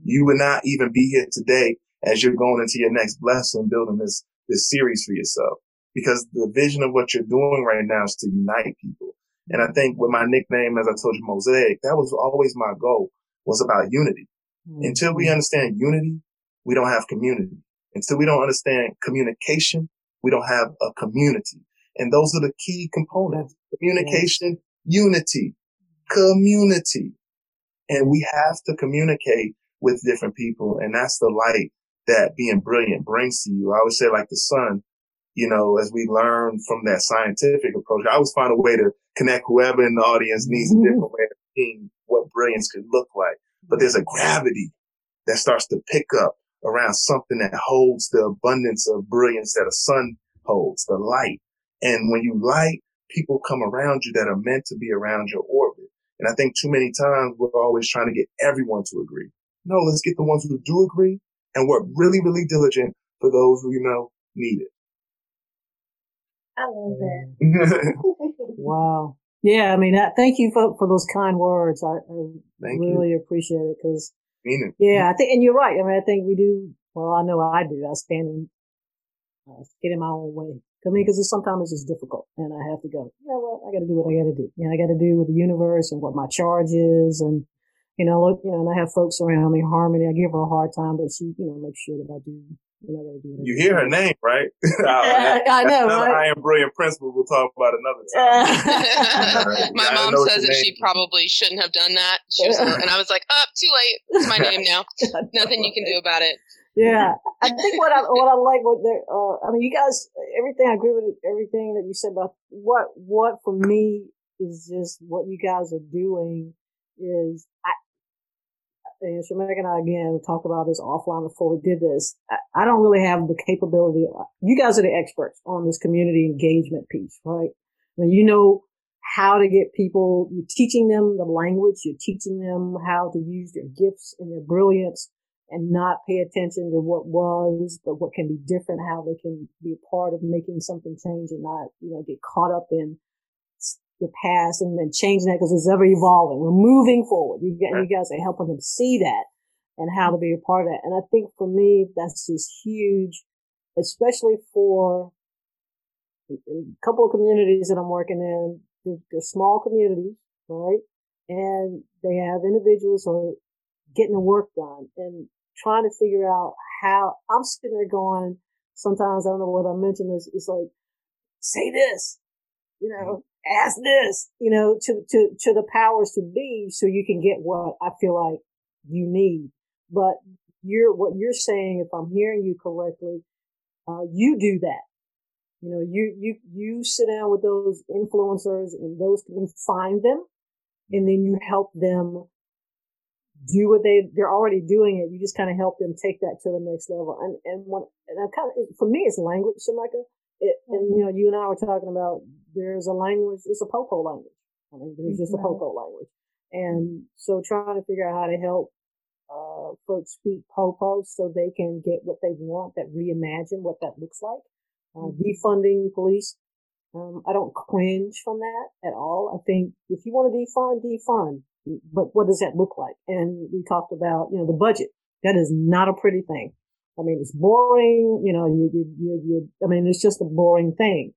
E: you would not even be here today as you're going into your next blessing, building this, this series for yourself. Because the vision of what you're doing right now is to unite people. And I think with my nickname, as I told you, Mosaic, that was always my goal was about unity. Mm-hmm. Until we understand unity, we don't have community. Until we don't understand communication, we don't have a community. And those are the key components. Communication, unity, community. And we have to communicate with different people. And that's the light that being brilliant brings to you. I always say like the sun, you know, as we learn from that scientific approach, I always find a way to connect whoever in the audience needs a mm-hmm. different way of seeing what brilliance could look like. But there's a mm-hmm. gravity that starts to pick up around something that holds the abundance of brilliance that a sun holds, the light. And when you light, people come around you that are meant to be around your orbit. And I think too many times we're always trying to get everyone to agree. No, let's get the ones who do agree and work really, really diligent for those who, you know, need it.
D: I love that.
B: wow. Yeah, I mean, thank you for, for those kind words. I, I really you. appreciate it because, yeah, I think, and you're right. I mean, I think we do. Well, I know I do. I stand in, uh, get in my own way. I mean, because sometimes it's just difficult, and I have to go. You know what? I got to do what I got to do. You know, I got to do with the universe and what my charge is, and you know, look, you know, and I have folks around me, Harmony. I give her a hard time, but she, you know, makes sure that I do. You, know,
E: do you hear her name, right?
B: I, I know, right?
E: I am brilliant principal. We'll talk about another time.
C: my mom says that she probably shouldn't have done that. She was, and I was like, "Up, oh, too late. It's my name now. Nothing you can do about it."
B: yeah, I think what I what I like what they uh, I mean, you guys, everything I agree with everything that you said But what what for me is just what you guys are doing is I and Shemeka and I again talked about this offline before we did this. I, I, don't really have the capability. You guys are the experts on this community engagement piece, right? I mean, you know how to get people. You're teaching them the language. You're teaching them how to use their gifts and their brilliance, and not pay attention to what was, but what can be different. How they can be a part of making something change, and not you know get caught up in the past and then changing that because it's ever evolving. We're moving forward. You, you guys are helping them see that and how to mm-hmm. be a part of that. And I think for me, that's just huge, especially for a couple of communities that I'm working in. They're, they're small communities, right? And they have individuals who are getting the work done and trying to figure out how I'm sitting there going, sometimes I don't know what I mentioned is, it's like, say this, you mm-hmm. know, ask this, you know, to, to, to the powers to be so you can get what I feel like you need. But you're, what you're saying, if I'm hearing you correctly, uh, you do that. You know, you, you, you sit down with those influencers and those, you find them and then you help them do what they, they're already doing it. You just kind of help them take that to the next level. And, and when, and I kind of, for me, it's language, Shemeka. It, and, you know, you and I were talking about there's a language, it's a popo language. I mean, there's just a popo language. And so trying to figure out how to help, uh, folks speak popo so they can get what they want, that reimagine what that looks like. Uh, mm-hmm. defunding police. Um, I don't cringe from that at all. I think if you want to defund, defund. But what does that look like? And we talked about, you know, the budget. That is not a pretty thing. I mean, it's boring. You know, you, you, you, you I mean, it's just a boring thing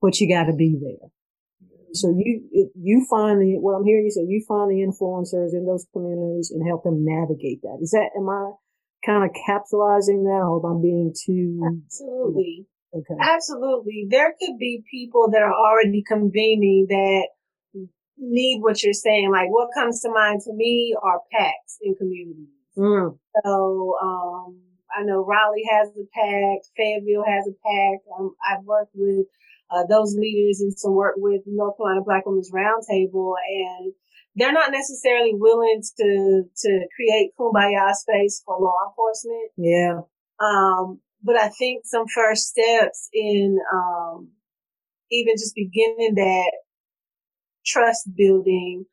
B: but you got to be there. So you it, you find the what I'm hearing you say you find the influencers in those communities and help them navigate that. Is that am I kind of capitalizing that, or am I being too?
D: Absolutely. Okay. Absolutely. There could be people that are already convening that need what you're saying. Like what comes to mind to me are PACs in communities. Mm. So um, I know Raleigh has a pack, Fayetteville has a pack. Um, I've worked with uh, those leaders and some work with North Carolina Black Women's Roundtable, and they're not necessarily willing to to create kumbaya space for law enforcement.
B: Yeah.
D: Um, but I think some first steps in um, even just beginning that trust building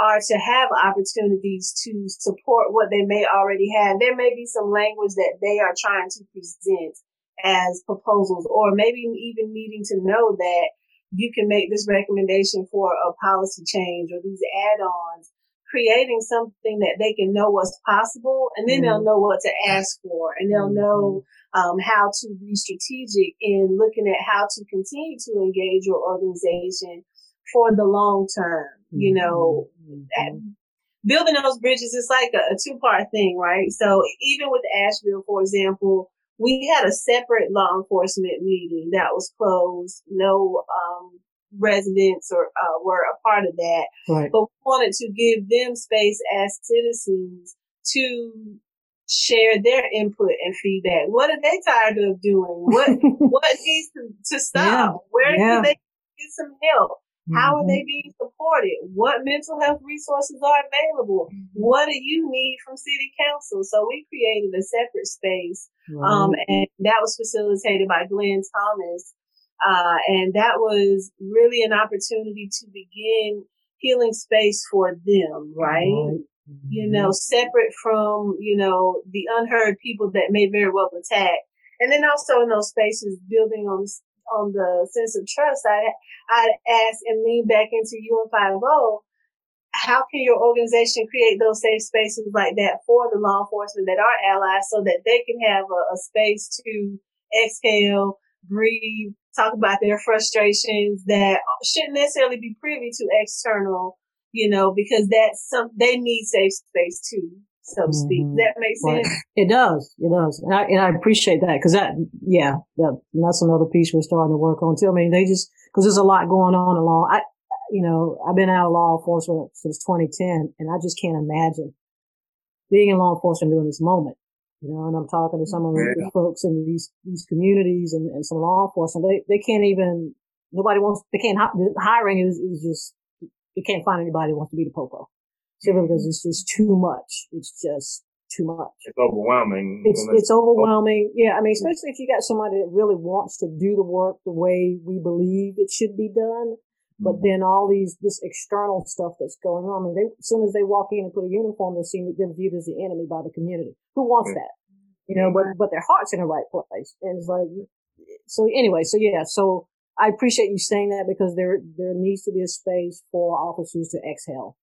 D: are to have opportunities to support what they may already have. There may be some language that they are trying to present as proposals or maybe even needing to know that you can make this recommendation for a policy change or these add-ons, creating something that they can know what's possible and then mm-hmm. they'll know what to ask for and they'll mm-hmm. know um, how to be strategic in looking at how to continue to engage your organization for the long term. Mm-hmm. You know, mm-hmm. building those bridges is like a, a two part thing, right? So even with Asheville, for example, we had a separate law enforcement meeting that was closed. No, um, residents or uh, were a part of that.
B: Right.
D: But we wanted to give them space as citizens to share their input and feedback. What are they tired of doing? What what needs to, to stop?
B: Yeah.
D: Where
B: Yeah.
D: can they get some help? How are they being supported? What mental health resources are available? What do you need from city council? So we created a separate space um, and that was facilitated by Glenn Thomas. Uh, and that was really an opportunity to begin healing space for them, right? You know, separate from, you know, the unheard people that may very well attack. And then also in those spaces, building on, on the sense of trust, I, I'd ask and lean back into UN50 how can your organization create those safe spaces like that for the law enforcement that are allies so that they can have a, a space to exhale, breathe, talk about their frustrations that shouldn't necessarily be privy to external, you know, because that's some, they need safe space too, so to speak.
B: Mhm.
D: Does that makes
B: Right.
D: sense?
B: It does. It does. And I, and I appreciate that because that, yeah, that, that's another piece we're starting to work on too. I mean, they just, cause there's a lot going on along. I, you know, I've been out of law enforcement since 2010 and I just can't imagine being in law enforcement during this moment. You know, and I'm talking to some of the folks in these, these communities and, and some law enforcement. They, they can't even, nobody wants, they can't, hi- the hiring is, is just, you can't find anybody who wants to be the popo. Simply because it's just too much. It's just too much
E: It's overwhelming.
B: it's it's overwhelming. Yeah, I mean, especially if you got somebody that really wants to do the work the way we believe it should be done. But mm-hmm. then all these this external stuff that's going on. I mean, they, as soon as they walk in and put a uniform, they're seen them viewed as the enemy by the community. Who wants
E: Yeah.
B: that? You know, but but their heart's in the right place, and it's like so. Anyway, so yeah, so I appreciate you saying that because there there needs to be a space for officers to exhale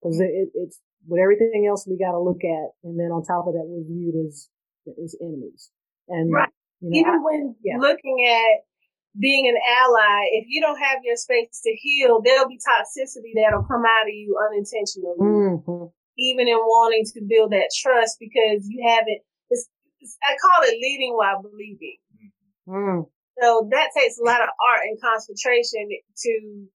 B: because it, it's with everything else we got to look at, and then on top of that, we're viewed as as enemies. And
D: Right.
B: you know,
D: Even
B: I-
D: when
B: yeah.
D: looking at being an ally, if you don't have your space to heal, there'll be toxicity that'll come out of you unintentionally.
B: Mhm.
D: even in wanting to build that trust because you haven't. It's, it's, I call it leading while believing.
B: Mm.
D: So that takes a lot of art and concentration to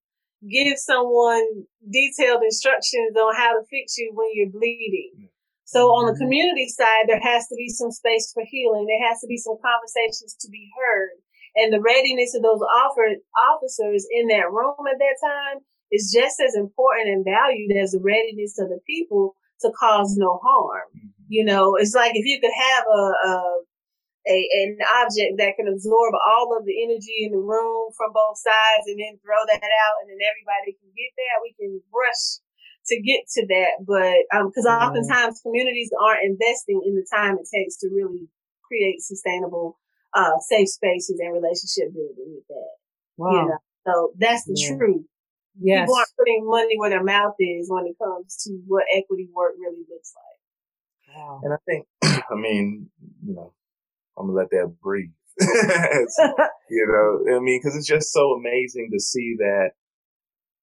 D: give someone detailed instructions on how to fix you when you're bleeding. So on the mm-hmm. community side, there has to be some space for healing. There has to be some conversations to be heard. And the readiness of those offer, officers in that room at that time is just as important and valued as the readiness of the people to cause no harm. Mm-hmm. You know, it's like if you could have a, a, a an object that can absorb all of the energy in the room from both sides and then throw that out and then everybody can get that, we can rush to get to that. But, um, cause
B: Right.
D: oftentimes communities aren't investing in the time it takes to really create sustainable, uh, safe spaces and relationship building with that.
B: Wow.
D: You know, so that's the
B: Yeah.
D: truth.
B: Yes.
D: People aren't putting money where their mouth is when it comes to what equity work really looks like.
B: Wow.
E: And I think, I mean, you know, I'm gonna let that breathe. You know, I mean, because it's just so amazing to see that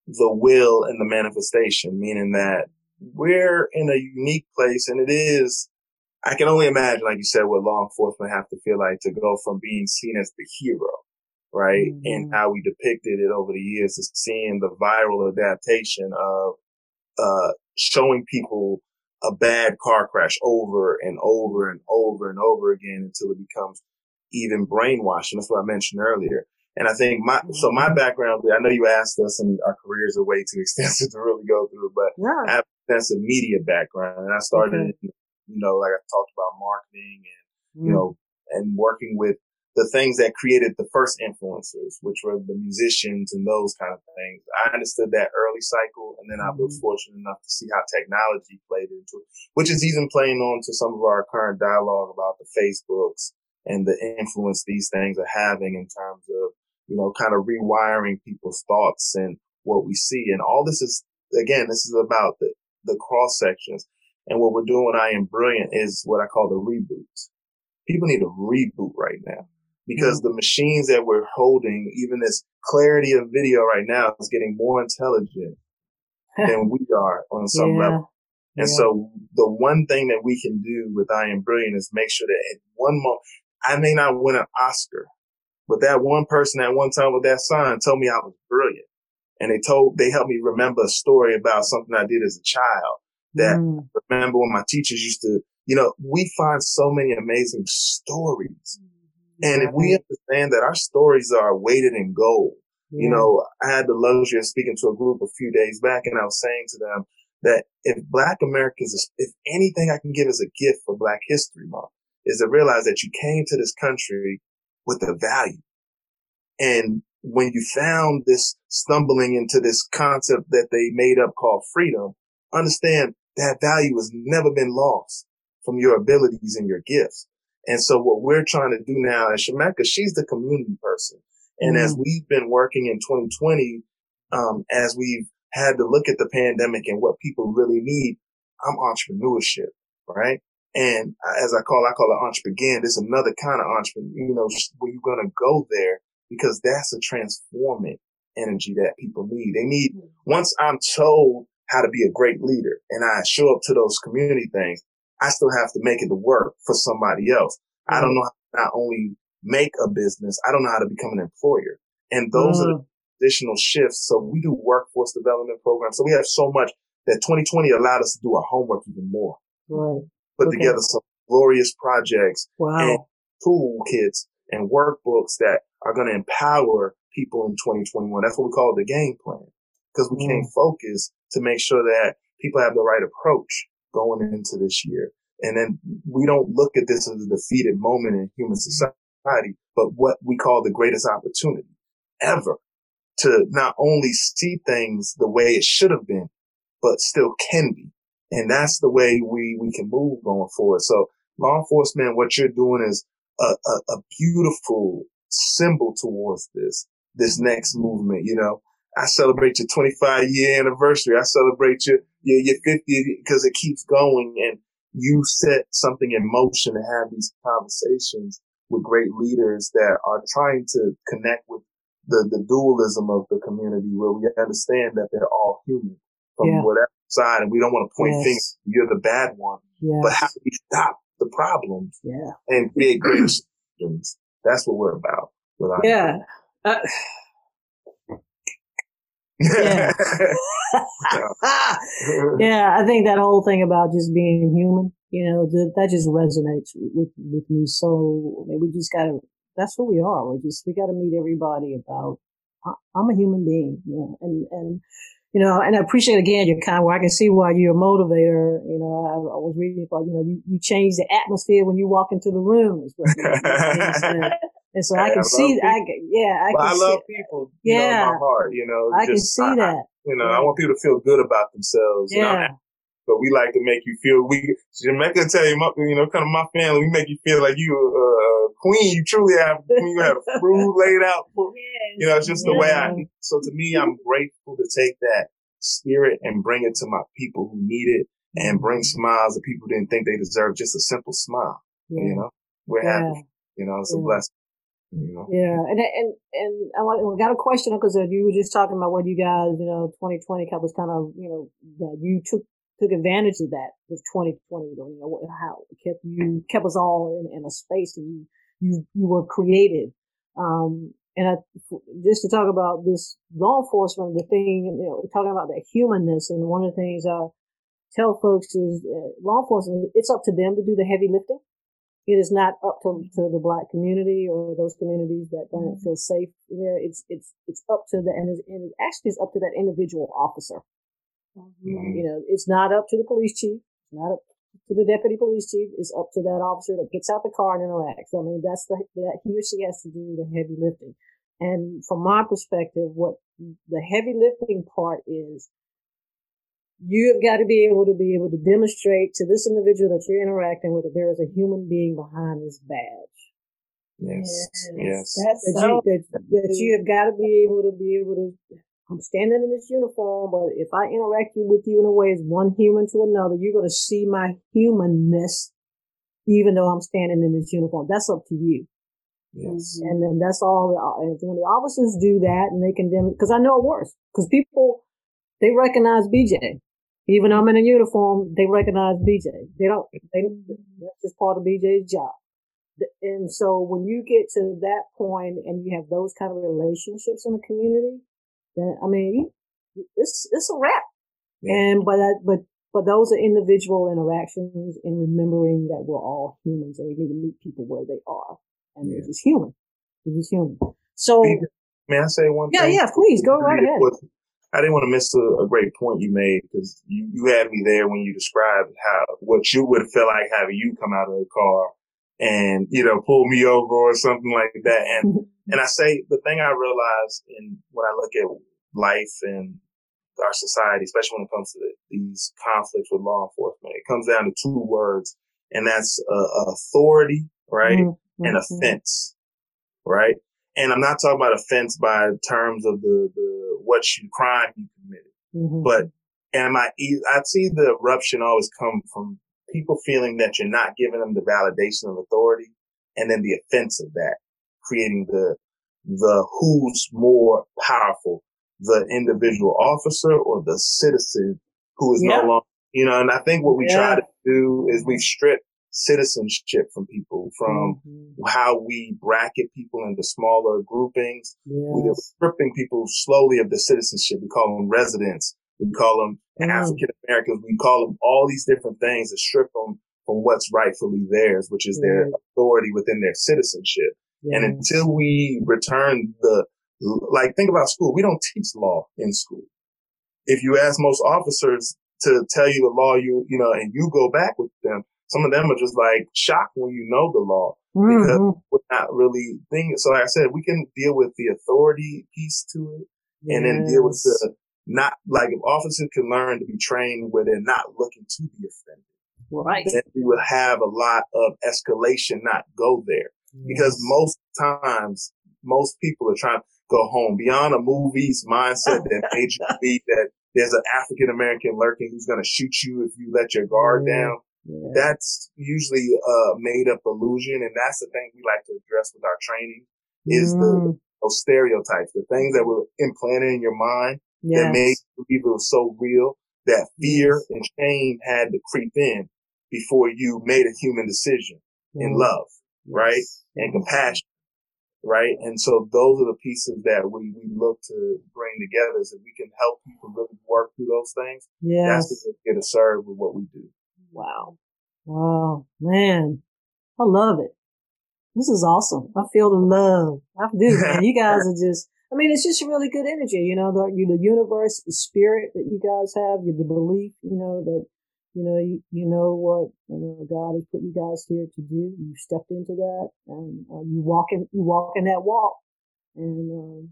E: the will and the manifestation, meaning that we're in a unique place, and it is. I can only imagine, like you said, what law enforcement have to feel like to go from being seen as the hero, right, and
B: Mhm.
E: how we depicted it over the years, to seeing the viral adaptation of uh, showing people a bad car crash over and over and over and over again until it becomes even brainwashing. That's what I mentioned earlier. And I think my, so my background, I know you asked us and our careers are way too extensive to really go through, but
B: yeah.
E: I have an extensive media background and I started, in, you know, like I talked about marketing and, you
B: Mm.
E: know, and working with the things that created the first influencers, which were the musicians and those kind of things. I understood that early cycle, and then I was
B: Mhm.
E: fortunate enough to see how technology played into it, which is even playing on to some of our current dialogue about the Facebooks and the influence these things are having in terms of, you know, kind of rewiring people's thoughts and what we see. And all this is, again, this is about the, the cross sections. And what we're doing, I am brilliant, is what I call the reboot. People need a reboot right now because the machines that we're holding, even this clarity of video right now is getting more intelligent than we are on some
B: Yeah.
E: level. And
B: Yeah.
E: so the one thing that we can do with I Am Brilliant is make sure that at one moment, I may not win an Oscar, But that one person at one time with that sign told me I was brilliant. And they told, they helped me remember a story about something I did as a child that mm. remember when my teachers used to, you know, we find so many amazing stories. And if we mm-hmm. understand that our stories are weighted in gold, you know, I had the luxury of speaking to a group a few days back and I was saying to them that if black Americans, if anything I can give as a gift for Black History Month is to realize that you came to this country with a value. And when you found this stumbling into this concept that they made up called freedom, understand that value has never been lost from your abilities and your gifts. And so what we're trying to do now, and Shemeka, she's the community person. And mm-hmm. as we've been working in 2020, um, as we've had to look at the pandemic and what people really need, I'm entrepreneurship, right? And as I call, I call it entrepreneur. There's another kind of entrepreneur, you know, where you're going to go there because that's a transforming energy that people need. They need, mm-hmm. once I'm told how to be a great leader and I show up to those community things, I still have to make it to work for somebody else. Mm-hmm. I don't know how to not only make a business, I don't know how to become an employer. And those mm-hmm. are the mm. additional shifts. So we do workforce development programs. So we have so much that 2020 allowed us to do our homework even more.
B: Right.
E: Put okay. together some glorious projects
B: wow.
E: and toolkits and workbooks that are going to empower people in 2021. That's what we call the game plan because we mm. can't focus to make sure that people have the right approach going into this year. And then we don't look at this as a defeated moment in human society, but what we call the greatest opportunity ever to not only see things the way it should have been, but still can be. And that's the way we, we can move going forward. So law enforcement, what you're doing is a, a, a beautiful symbol towards this, this next movement, you know, I celebrate your 25 year anniversary. I celebrate your, your, your 50 because it keeps going and you set something in motion to have these conversations with great leaders that are trying to connect with the, the dualism of the community where we understand that they're all human from yeah. whatever side and we don't want to point yes. fingers. You're the bad one,
B: yes.
E: but how do we stop the problems
B: yeah.
E: and create great solutions? That's what we're about.
B: yeah. Uh, yeah. yeah, I think that whole thing about just being human, you know, that just resonates with with me. So I mean, we just gotta. That's who we are. We just we gotta meet everybody about. I'm a human being, you know, and and you know, and I appreciate again your kind where I can see why you're a motivator. You know, I, I was reading about, you know, you, you change the atmosphere when you walk into the room. Is what And so I can I see, I yeah, I
E: well, I love see, people. yeah, know, my heart, you know.
B: I just, can see I, that.
E: You know, I want people to feel good about themselves.
B: Yeah.
E: but we like to make you feel we Jamaica tell you, you know, kind of my family, we make you feel like you a queen. You truly have you have food laid out for yes, you know, it's just yeah. the way I so to me I'm grateful to take that spirit and bring it to my people who need it and bring mm-hmm. smiles to people who didn't think they deserve just a simple smile. Yeah. You know? We're yeah. happy. You know, it's a blessing.
B: Yeah, and and and I got a question because you were just talking about what you guys, you know, 2020 was kind of, you know, that you took took advantage of that with 2020. You know, how it kept you kept us all in, in a space and you you you were creative. Um, and I, just to talk about this law enforcement, the thing, you know, talking about that humanness, and one of the things I tell folks is uh, law enforcement, it's up to them to do the heavy lifting. It is not up to, to the black community or those communities that don't mm-hmm. feel safe there. It's, it's, it's up to the, and, and it actually is up to that individual officer. Mm-hmm. You know, it's not up to the police chief. It's not up to the deputy police chief. It's up to that officer that gets out the car and interacts. I mean, that's the, that he or she has to do the heavy lifting. And from my perspective, what the heavy lifting part is, you have got to be able to be able to demonstrate to this individual that you're interacting with that there is a human being behind this badge.
E: Yes. Yes.
B: That's that, you, that, that you have got to be able to be able to. I'm standing in this uniform, but if I interact with you in a way as one human to another, you're going to see my humanness, even though I'm standing in this uniform. That's up to you.
E: Yes. Mm-hmm.
B: And then that's all. And when the officers do that and they condemn it, because I know it works, because people, they recognize BJ. Even though I'm in a uniform, they recognize BJ. They don't, they, that's just part of BJ's job. and so when you get to that point and you have those kind of relationships in the community, then I mean, it's it's a wrap. Yeah. And but that, but but those are individual interactions and remembering that we're all humans and we need to meet people where they are, and yeah. they're just human. They're just human. So,
E: may I say one? Thing?
B: Yeah,
E: thing?
B: yeah. Please go right ahead.
E: I didn't want to miss a, a great point you made because you, you had me there when you described how what you would feel like having you come out of the car and you know pull me over or something like that. And and I say the thing I realize in when I look at life and our society, especially when it comes to the, these conflicts with law enforcement, it comes down to two words, and that's uh, authority, right, mm-hmm. and offense, right. And I'm not talking about offense by terms of the the what you crime you committed, mm-hmm. but am I? I see the eruption always come from people feeling that you're not giving them the validation of authority, and then the offense of that, creating the the who's more powerful, the individual officer or the citizen who is yeah. no longer, you know, and I think what we yeah. try to do is we strip citizenship from people, from mm-hmm. how we bracket people into smaller groupings. Yes. We are stripping people slowly of the citizenship. We call them residents. We call them mm. African Americans. We call them all these different things that strip them from what's rightfully theirs, which is their authority within their citizenship. Yes. And until we return the like, think about school. We don't teach law in school. If you ask most officers to tell you the law, you, you know, and you go back with them, some of them are just like shocked when you know the law because mm-hmm. we're not really thinking. So like I said, we can deal with the authority piece to it yes. and then deal with the not like if officers can learn to be trained where they're not looking to be offended.
B: Right.
E: Then we would have a lot of escalation not go there yes. because most times most people are trying to go home beyond a movie's mindset that made you believe that there's an African American lurking who's going to shoot you if you let your guard yeah. down. Yeah. That's usually a made up illusion. And that's the thing we like to address with our training is mm. the those stereotypes, the things that were implanted in your mind yes. that made you believe it was so real that fear yes. and shame had to creep in before you made a human decision mm. in love, right? And compassion right? And so those are the pieces that we, we look to bring together is that we can help people really work through those things.
B: Yeah.
E: That's what we get to serve with what we do.
B: Wow. Wow. Man. I love it. This is awesome. I feel the love. I do, man. You guys are just, I mean, it's just really good energy, you know, the, the universe, the spirit that you guys have, you, the belief, you know, that you know, you, you know what, you know, God has put you guys here to do. You stepped into that and uh, you walk in, you walk in that walk. And, um,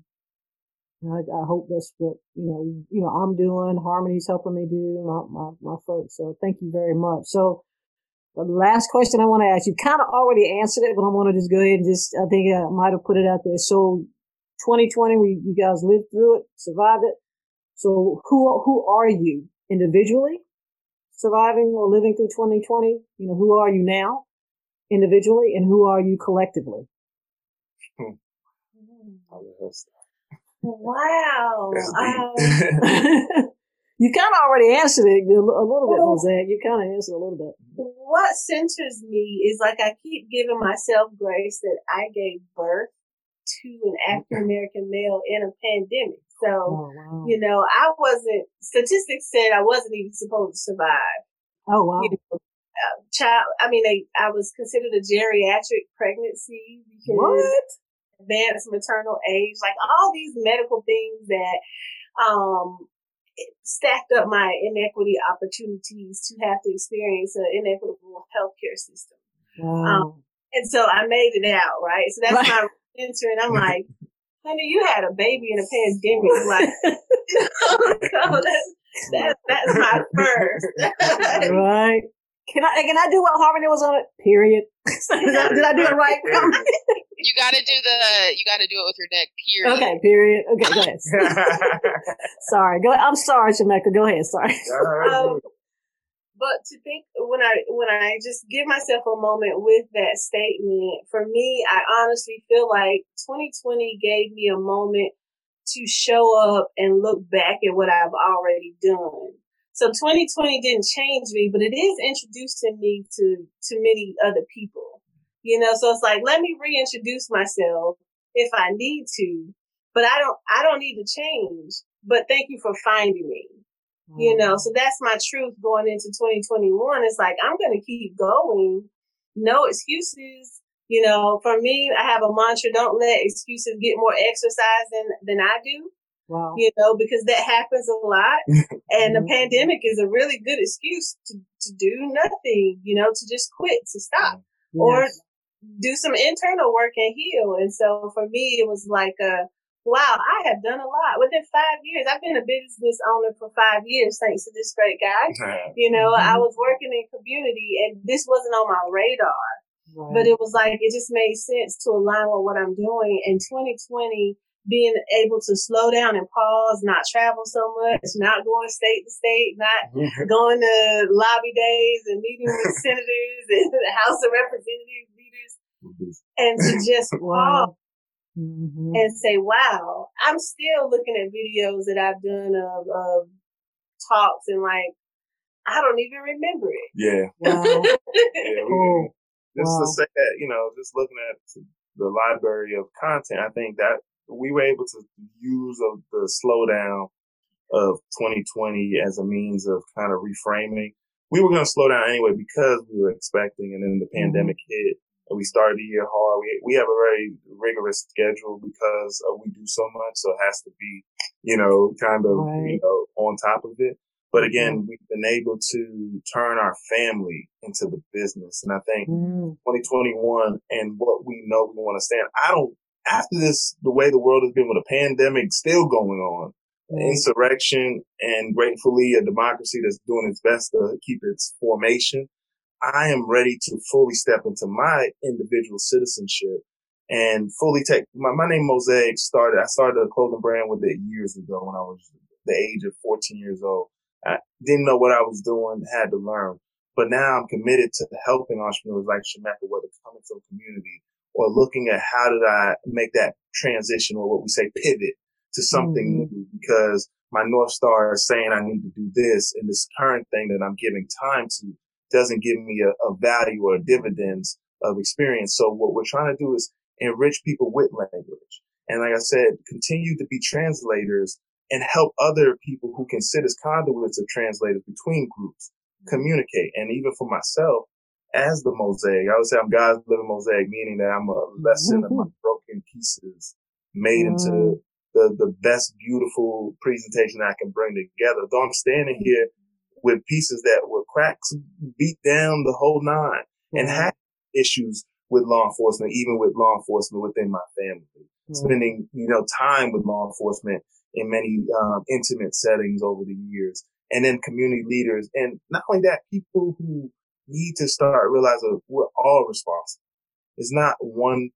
B: I, I hope that's what, you know, you know, I'm doing. Harmony's helping me do my, my, my folks. So thank you very much. So the last question I want to ask, you kind of already answered it, but I want to just go ahead and just, I think I might have put it out there. So 2020, we, you guys lived through it, survived it. So who, who are you individually? surviving or living through 2020? You know, who are you now individually and who are you collectively?
D: Hmm. Wow. Um,
B: you kind of already answered it a little bit, well, Mosaic. You kind of answered a little bit.
D: What centers me is like I keep giving myself grace that I gave birth to an African American male in a pandemic. So, oh, wow. you know, I wasn't, statistics said I wasn't even supposed to survive.
B: Oh, wow. You know,
D: uh, child, I mean, they, I was considered a geriatric pregnancy because
B: what?
D: Advanced maternal age, like all these medical things that, um, stacked up my inequity opportunities to have to experience an inequitable healthcare system. Wow. Um, and so I made it out, right? So that's right. my answer. And I'm like, honey, you had a baby in a pandemic. Like, so that's, that's, that's my first.
B: right. Can I can I do what Harmony was on it? Period. did, I, did I do it right?
C: You got to do the. You got to do it with your neck. Period.
B: Okay. Period. Okay. Go ahead. sorry. Go. I'm sorry, Shemeka. Go ahead. Sorry. Um,
D: but to think when I when I just give myself a moment with that statement, for me, I honestly feel like 2020 gave me a moment to show up and look back at what I've already done. So 2020 didn't change me, but it is introducing me to to many other people. You know, so it's like, let me reintroduce myself if I need to, but I don't, I don't need to change, but thank you for finding me. Mm-hmm. You know, so that's my truth going into 2021. It's like, I'm going to keep going. No excuses. You know, for me, I have a mantra, don't let excuses get more exercise than, than I do. Wow. You know, because that happens a lot. and the mm-hmm. pandemic is a really good excuse to, to do nothing, you know, to just quit, to stop. Yes. Or do some internal work and heal. And so for me, it was like a, wow, I have done a lot within five years. I've been a business owner for five years, thanks to this great guy. You know, mm-hmm. I was working in community and this wasn't on my radar, right. but it was like, it just made sense to align with what I'm doing. In 2020, being able to slow down and pause, not travel so much, not going state to state, not going to lobby days and meeting with senators and the House of Representatives and to just wow. Mm-hmm. and say, wow, I'm still looking at videos that I've done of, of talks and like, I don't even remember it.
E: Yeah. Wow. yeah we, just wow. to say that, you know, just looking at the library of content, I think that we were able to use of the slowdown of 2020 as a means of kind of reframing. We were going to slow down anyway because we were expecting, and then the mm-hmm. pandemic hit and we started the year hard. We we have a very rigorous schedule because uh, we do so much, so it has to be, you know, kind of right. you know on top of it. But again, mm-hmm. we've been able to turn our family into the business, and I think mm. 2021 and what we know we want to stand. I don't after this, the way the world has been with a pandemic still going on, insurrection, and gratefully a democracy that's doing its best to keep its formation. I am ready to fully step into my individual citizenship and fully take my, my name Mosaic started. I started a clothing brand with it years ago when I was the age of 14 years old. I didn't know what I was doing, had to learn. But now I'm committed to helping entrepreneurs like Shemeka, whether coming from community or looking at how did I make that transition or what we say pivot to something mm-hmm. new because my North Star is saying I need to do this and this current thing that I'm giving time to doesn't give me a, a value or dividends of experience. So what we're trying to do is enrich people with language. And like I said, continue to be translators and help other people who can sit as conduits of translators between groups communicate. And even for myself, as the mosaic, I would say I'm God's living mosaic, meaning that I'm a lesson of my mm-hmm. broken pieces made into mm. the, the best beautiful presentation I can bring together. Though I'm standing here with pieces that were cracks, beat down the whole 9 mm-hmm. and had issues with law enforcement, even with law enforcement within my family. Mm-hmm. Spending, you know, time with law enforcement in many um, intimate settings over the years, and then community leaders, and not only that, people who need to start realizing we're all responsible. It's not one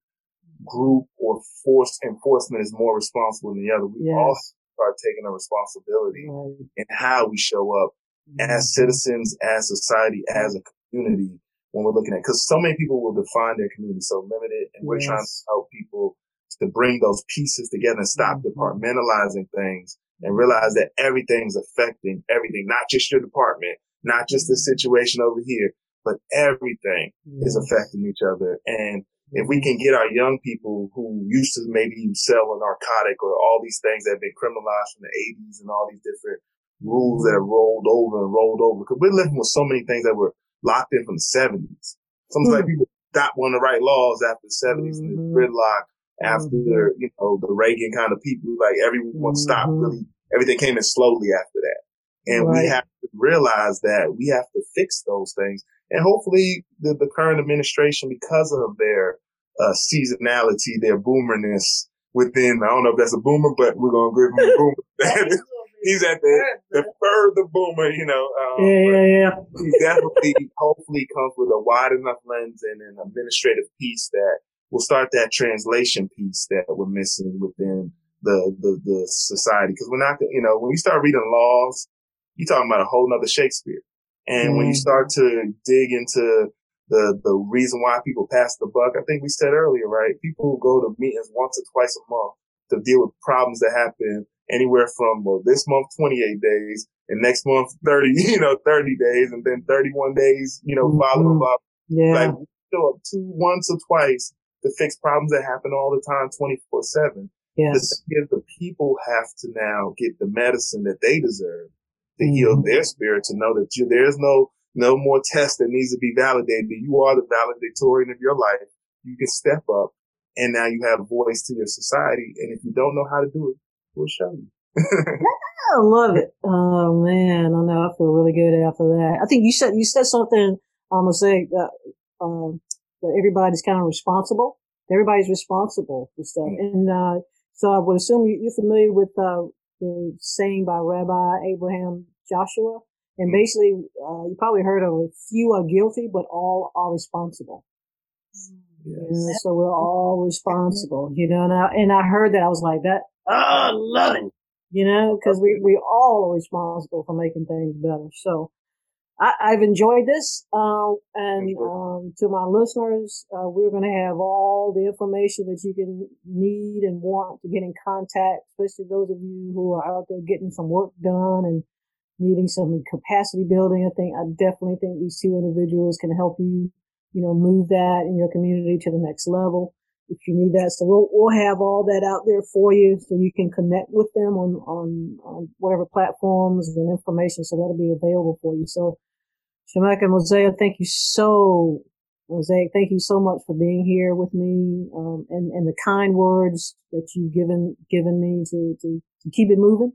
E: group or force enforcement is more responsible than the other. We yes. all start taking a responsibility right. in how we show up as citizens, as society, as a community when we're looking at, because so many people will define their community so limited and we're yes. trying to help people to bring those pieces together and stop mm-hmm. departmentalizing things and realize that everything's affecting everything, not just your department, not just the situation over here, but everything yes. is affecting each other. And if we can get our young people who used to maybe sell a narcotic or all these things that have been criminalized from the 80s and all these different rules that have rolled over and rolled over because we're living with so many things that were locked in from the seventies. Sometimes mm-hmm. like people stopped wanting to write laws after the 70s mm-hmm. and the gridlock after mm-hmm. you know the Reagan kind of people like everyone stopped mm-hmm. really everything came in slowly after that. And right. we have to realize that we have to fix those things. And hopefully the, the current administration, because of their uh, seasonality, their boomerness within, I don't know if that's a boomer, but we're going to give them a boomer he's at the the further boomer, you know. Um,
B: yeah, yeah, yeah.
E: He definitely, hopefully, comes with a wide enough lens and an administrative piece that will start that translation piece that we're missing within the the, the society. Because we're not, you know, when you start reading laws, you're talking about a whole nother Shakespeare. And mm. when you mm-hmm. start to dig into the the reason why people pass the buck, I think we said earlier, right? People go to meetings once or twice a month to deal with problems that happen anywhere from well, this month 28 days and next month 30, you know, 30 days and then 31 days, you know, mm-hmm. following up.
B: Yeah.
E: Like show up two, once or twice to fix problems that happen all the time, 24 seven.
B: Yes.
E: The, the people have to now get the medicine that they deserve to mm-hmm. heal their spirit, to know that you, there's no, no more test that needs to be validated. You are the valedictorian of your life. You can step up and now you have a voice to your society. And if you don't know how to do it, we'll show you.
B: I love it. Oh man, I know. I feel really good after that. I think you said you said something. I'm gonna say that, um, that everybody's kind of responsible. Everybody's responsible for stuff, and uh, so I would assume you, are familiar with uh, the saying by Rabbi Abraham Joshua, and basically, uh, you probably heard of a few are guilty, but all are responsible. Yes. so we're all responsible, you know. And I, and I heard that I was like that. Oh, I love it you know, because we, we all are responsible for making things better. So I, have enjoyed this. Uh, and um, to my listeners, uh, we're going to have all the information that you can need and want to get in contact, especially those of you who are out there getting some work done and needing some capacity building. I think I definitely think these two individuals can help you, you know, move that in your community to the next level if you need that. So we'll, we'll have all that out there for you so you can connect with them on, on, on whatever platforms and information. So that'll be available for you. So Shemeka and Mosaic, thank you so, Mosaic, thank you so much for being here with me, um, and, and the kind words that you've given, given me to, to, to keep it moving.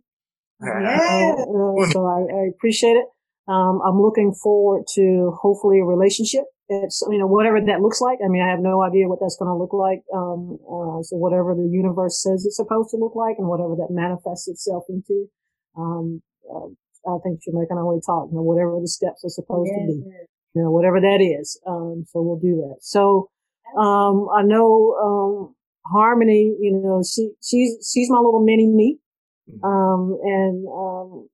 B: Yeah. Uh, uh, so I, I appreciate it. Um, I'm looking forward to hopefully a relationship it's you know whatever that looks like. I mean, I have no idea what that's going to look like. Um, uh, so whatever the universe says it's supposed to look like, and whatever that manifests itself into, um, uh, I think Shemeka and I already talk. You know, whatever the steps are supposed to be, you know, whatever that is. Um, so we'll do that. So um, I know um, Harmony. You know, she she's she's my little mini me, mm-hmm. um, and um,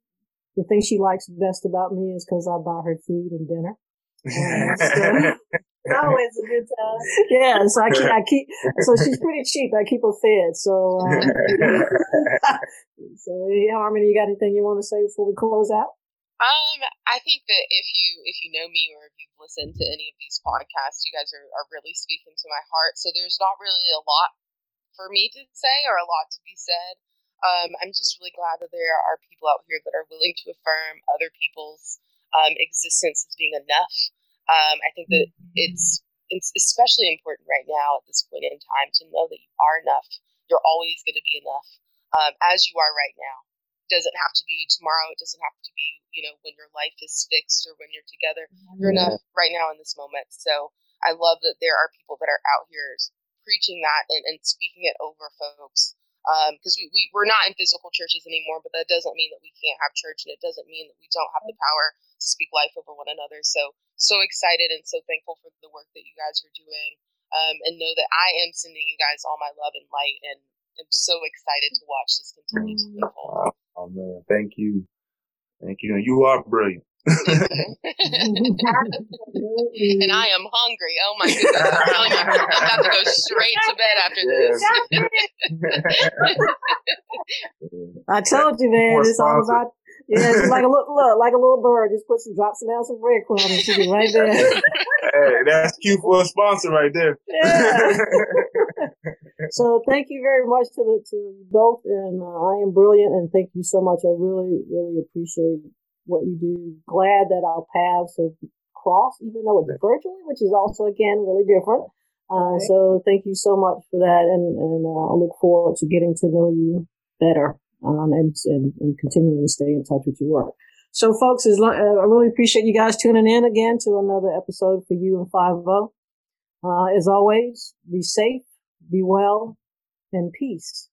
B: the thing she likes best about me is because I buy her food and dinner.
D: It's always a good time.
B: Yeah, so I keep, I keep, so she's pretty cheap. I keep her fed. So, um, so Harmony, you got anything you want to say before we close out?
C: Um, I think that if you if you know me or if you've listened to any of these podcasts, you guys are, are really speaking to my heart. So there's not really a lot for me to say or a lot to be said. Um, I'm just really glad that there are people out here that are willing to affirm other people's um, existence as being enough. Um, I think that it's it's especially important right now at this point in time to know that you are enough. You're always going to be enough um, as you are right now. It doesn't have to be tomorrow. It doesn't have to be you know when your life is fixed or when you're together. You're enough right now in this moment. So I love that there are people that are out here preaching that and, and speaking it over folks because um, we, we, we're not in physical churches anymore, but that doesn't mean that we can't have church and it doesn't mean that we don't have the power to speak life over one another. So, so excited and so thankful for the work that you guys are doing um, and know that I am sending you guys all my love and light and am so excited to watch this continue to unfold.
E: Oh, man, thank you. Thank you. You are brilliant. And
C: I am hungry. Oh my goodness! I'm telling you, I'm about to go straight to bed after this.
B: I told you, man. It's all about. Yeah, it's like a look, look, like a little bird. Just put some, drop some down some breadcrumbs and she'll be right there.
E: hey, that's cute for a sponsor right there. Yeah.
B: so thank you very much to the to both, and uh, I am brilliant, and thank you so much. I really, really appreciate what you do. Glad that our paths have crossed, even though it's virtually, which is also again really different. Uh, so thank you so much for that, and and uh, I look forward to getting to know you better um, and, and, and continuing to stay in touch with your work. So, folks, as, uh, I really appreciate you guys tuning in again to another episode for you and Five O. Uh, as always, be safe, be well, and peace.